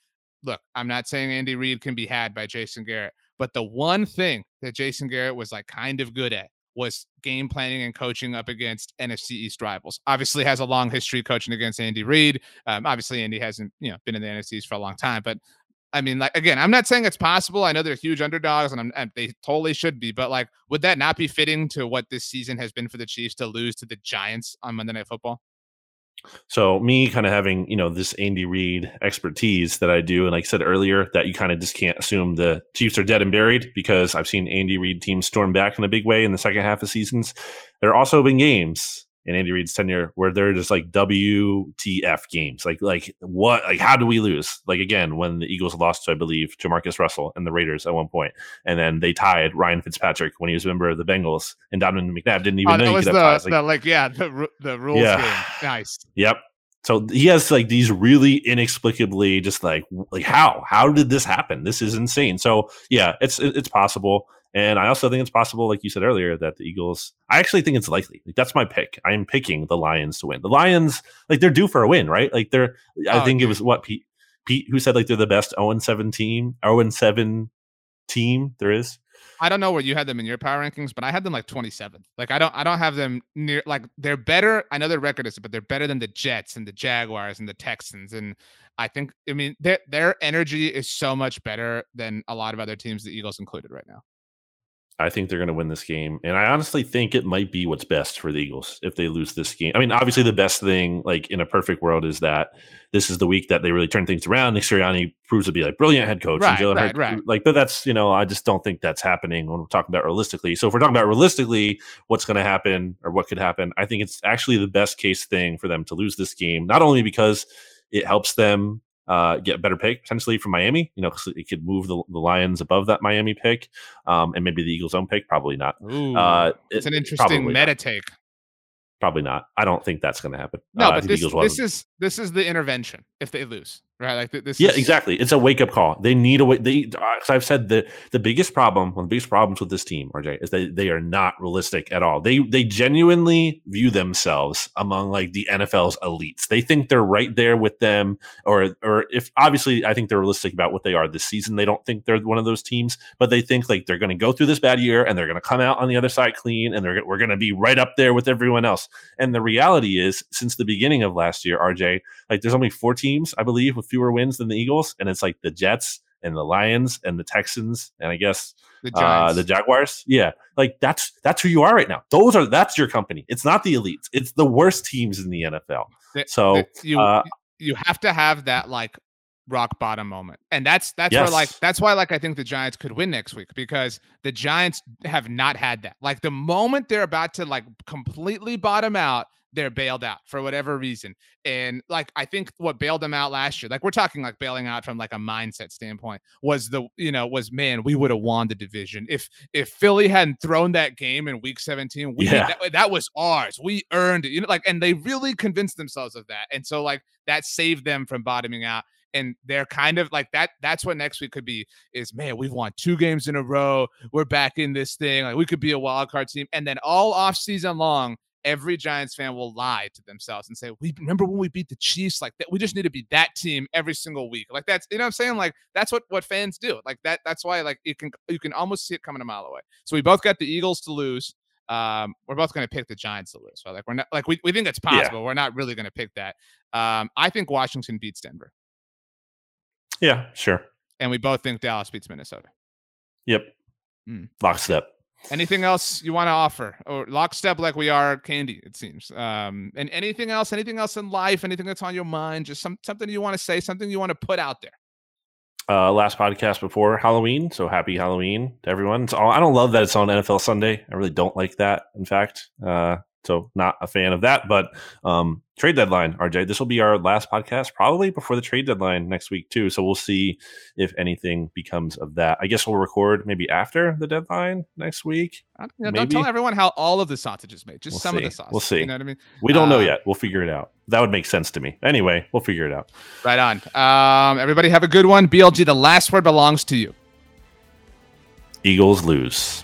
look, I'm not saying Andy Reid can be had by Jason Garrett, but the one thing that Jason Garrett was like kind of good at was game planning and coaching up against NFC East rivals. Obviously, has a long history coaching against Andy Reid. Um, obviously, Andy hasn't you know been in the NFC East for a long time, but I mean, like again, I'm not saying it's possible. I know they're huge underdogs, and, and, they totally should be. But like, would that not be fitting to what this season has been for the Chiefs to lose to the Giants on Monday Night Football? So me kind of having, you know, this Andy Reid expertise that I do, and like I said earlier, that you kind of just can't assume the Chiefs are dead and buried because I've seen Andy Reid teams storm back in a big way in the second half of seasons. There have also been games in Andy Reid's tenure where they're just like WTF games. Like like what like how do we lose? Like again, when the Eagles lost to I believe JaMarcus Russell and the Raiders at one point, and then they tied Ryan Fitzpatrick when he was a member of the Bengals, and Donovan McNabb didn't even oh, know that was the, like, the, like yeah the the rules yeah. game. Nice. Yep. So he has like these really inexplicably just like like how how did this happen? This is insane. So yeah, it's it's possible. And I also think it's possible, like you said earlier, that the Eagles. I actually think it's likely. Like, that's my pick. I am picking the Lions to win. The Lions, like they're due for a win, right? Like they're. I oh, think it was what Pete Pete who said like they're the best 0 7 team, 0 7 team there is. I don't know where you had them in your power rankings, but I had them like 27th. Like I don't I don't have them near like they're better. I know their record is, but they're better than the Jets and the Jaguars and the Texans. And I think I mean their their energy is so much better than a lot of other teams, the Eagles included right now. I think they're going to win this game. And I honestly think it might be what's best for the Eagles if they lose this game. I mean, obviously, the best thing, like in a perfect world, is that this is the week that they really turn things around. Nick Sirianni proves to be like brilliant head coach. Right, and right, right. Like, but that's, you know, I just don't think that's happening when we're talking about realistically. So if we're talking about realistically, what's going to happen or what could happen, I think it's actually the best case thing for them to lose this game, not only because it helps them uh, get a better pick potentially from Miami. You know, it could move the, the Lions above that Miami pick, um, and maybe the Eagles' own pick. Probably not. Ooh, uh, it's an interesting meta not. take. Probably not. I don't think that's going to happen. No, uh, but this, this is this is the intervention if they lose right? Like this. Yeah, is... exactly. It's a wake up call. They need a way. They, uh, because I've said the the biggest problem, one of the biggest problems with this team, RJ, is they they are not realistic at all. They they genuinely view themselves among like the NFL's elites. They think they're right there with them, or or if obviously I think they're realistic about what they are this season. They don't think they're one of those teams, but they think like they're going to go through this bad year and they're going to come out on the other side clean, and they're we're going to be right up there with everyone else. And the reality is, since the beginning of last year, RJ, like there's only four teams, I believe, with fewer wins than the Eagles, and it's like the Jets and the Lions and the Texans and I guess the, uh, the Jaguars. Yeah, like that's that's who you are right now. Those are that's your company. It's not the elites. It's the worst teams in the NFL. So you uh, you have to have that like rock bottom moment. And that's that's yes. where like that's why like I think the Giants could win next week because the Giants have not had that. Like the moment they're about to like completely bottom out, they're bailed out for whatever reason. And like I think what bailed them out last year, like we're talking like bailing out from like a mindset standpoint, was the you know was man we would have won the division if if Philly hadn't thrown that game in Week 17. We Yeah. that, that was ours. We earned it. You know, like and they really convinced themselves of that. And so like that saved them from bottoming out. And they're kind of like that. That's what next week could be. Is man, we've won two games in a row. We're back in this thing. Like we could be a wild card team. And then all off season long, every Giants fan will lie to themselves and say, "We remember when we beat the Chiefs like that. We just need to be that team every single week." Like that's you know what I'm saying. Like that's what what fans do. Like that. That's why like you can you can almost see it coming a mile away. So we both got the Eagles to lose. Um, we're both going to pick the Giants to lose. So like we're not like we, we think it's possible. We're not really going to pick that. Um, I think Washington beats Denver, yeah, sure. and we both think Dallas beats Minnesota. Yep. Mm. Lockstep. Anything else you want to offer, or lockstep like we are candy? It seems. Um, and anything else? Anything else in life? Anything that's on your mind? Just some something you want to say? Something you want to put out there? Uh, last podcast before Halloween, so happy Halloween to everyone. It's all, I don't love that it's on NFL Sunday. I really don't like that. In fact, uh, so not a fan of that. But um, trade deadline, RJ. This will be our last podcast, probably before the trade deadline next week too. So we'll see if anything becomes of that. I guess we'll record maybe after the deadline next week. I don't, you know, don't tell everyone how all of the sausage is made. Just We'll some of the sausage. We'll see. You know what I mean? We don't know Uh, yet. We'll figure it out. That would make sense to me. Anyway, we'll figure it out. Right on. Um, everybody have a good one. BLG, the last word belongs to you. Eagles lose.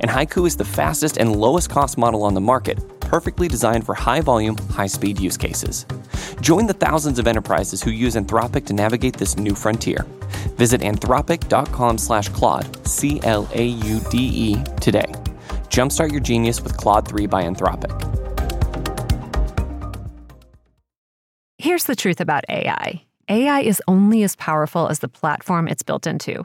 And Haiku is the fastest and lowest cost model on the market, perfectly designed for high volume, high speed use cases. Join the thousands of enterprises who use Anthropic to navigate this new frontier. Visit anthropic.com slash Claude, C L A U D E, today. Jumpstart your genius with Claude 3 by Anthropic. Here's the truth about AI AI is only as powerful as the platform it's built into.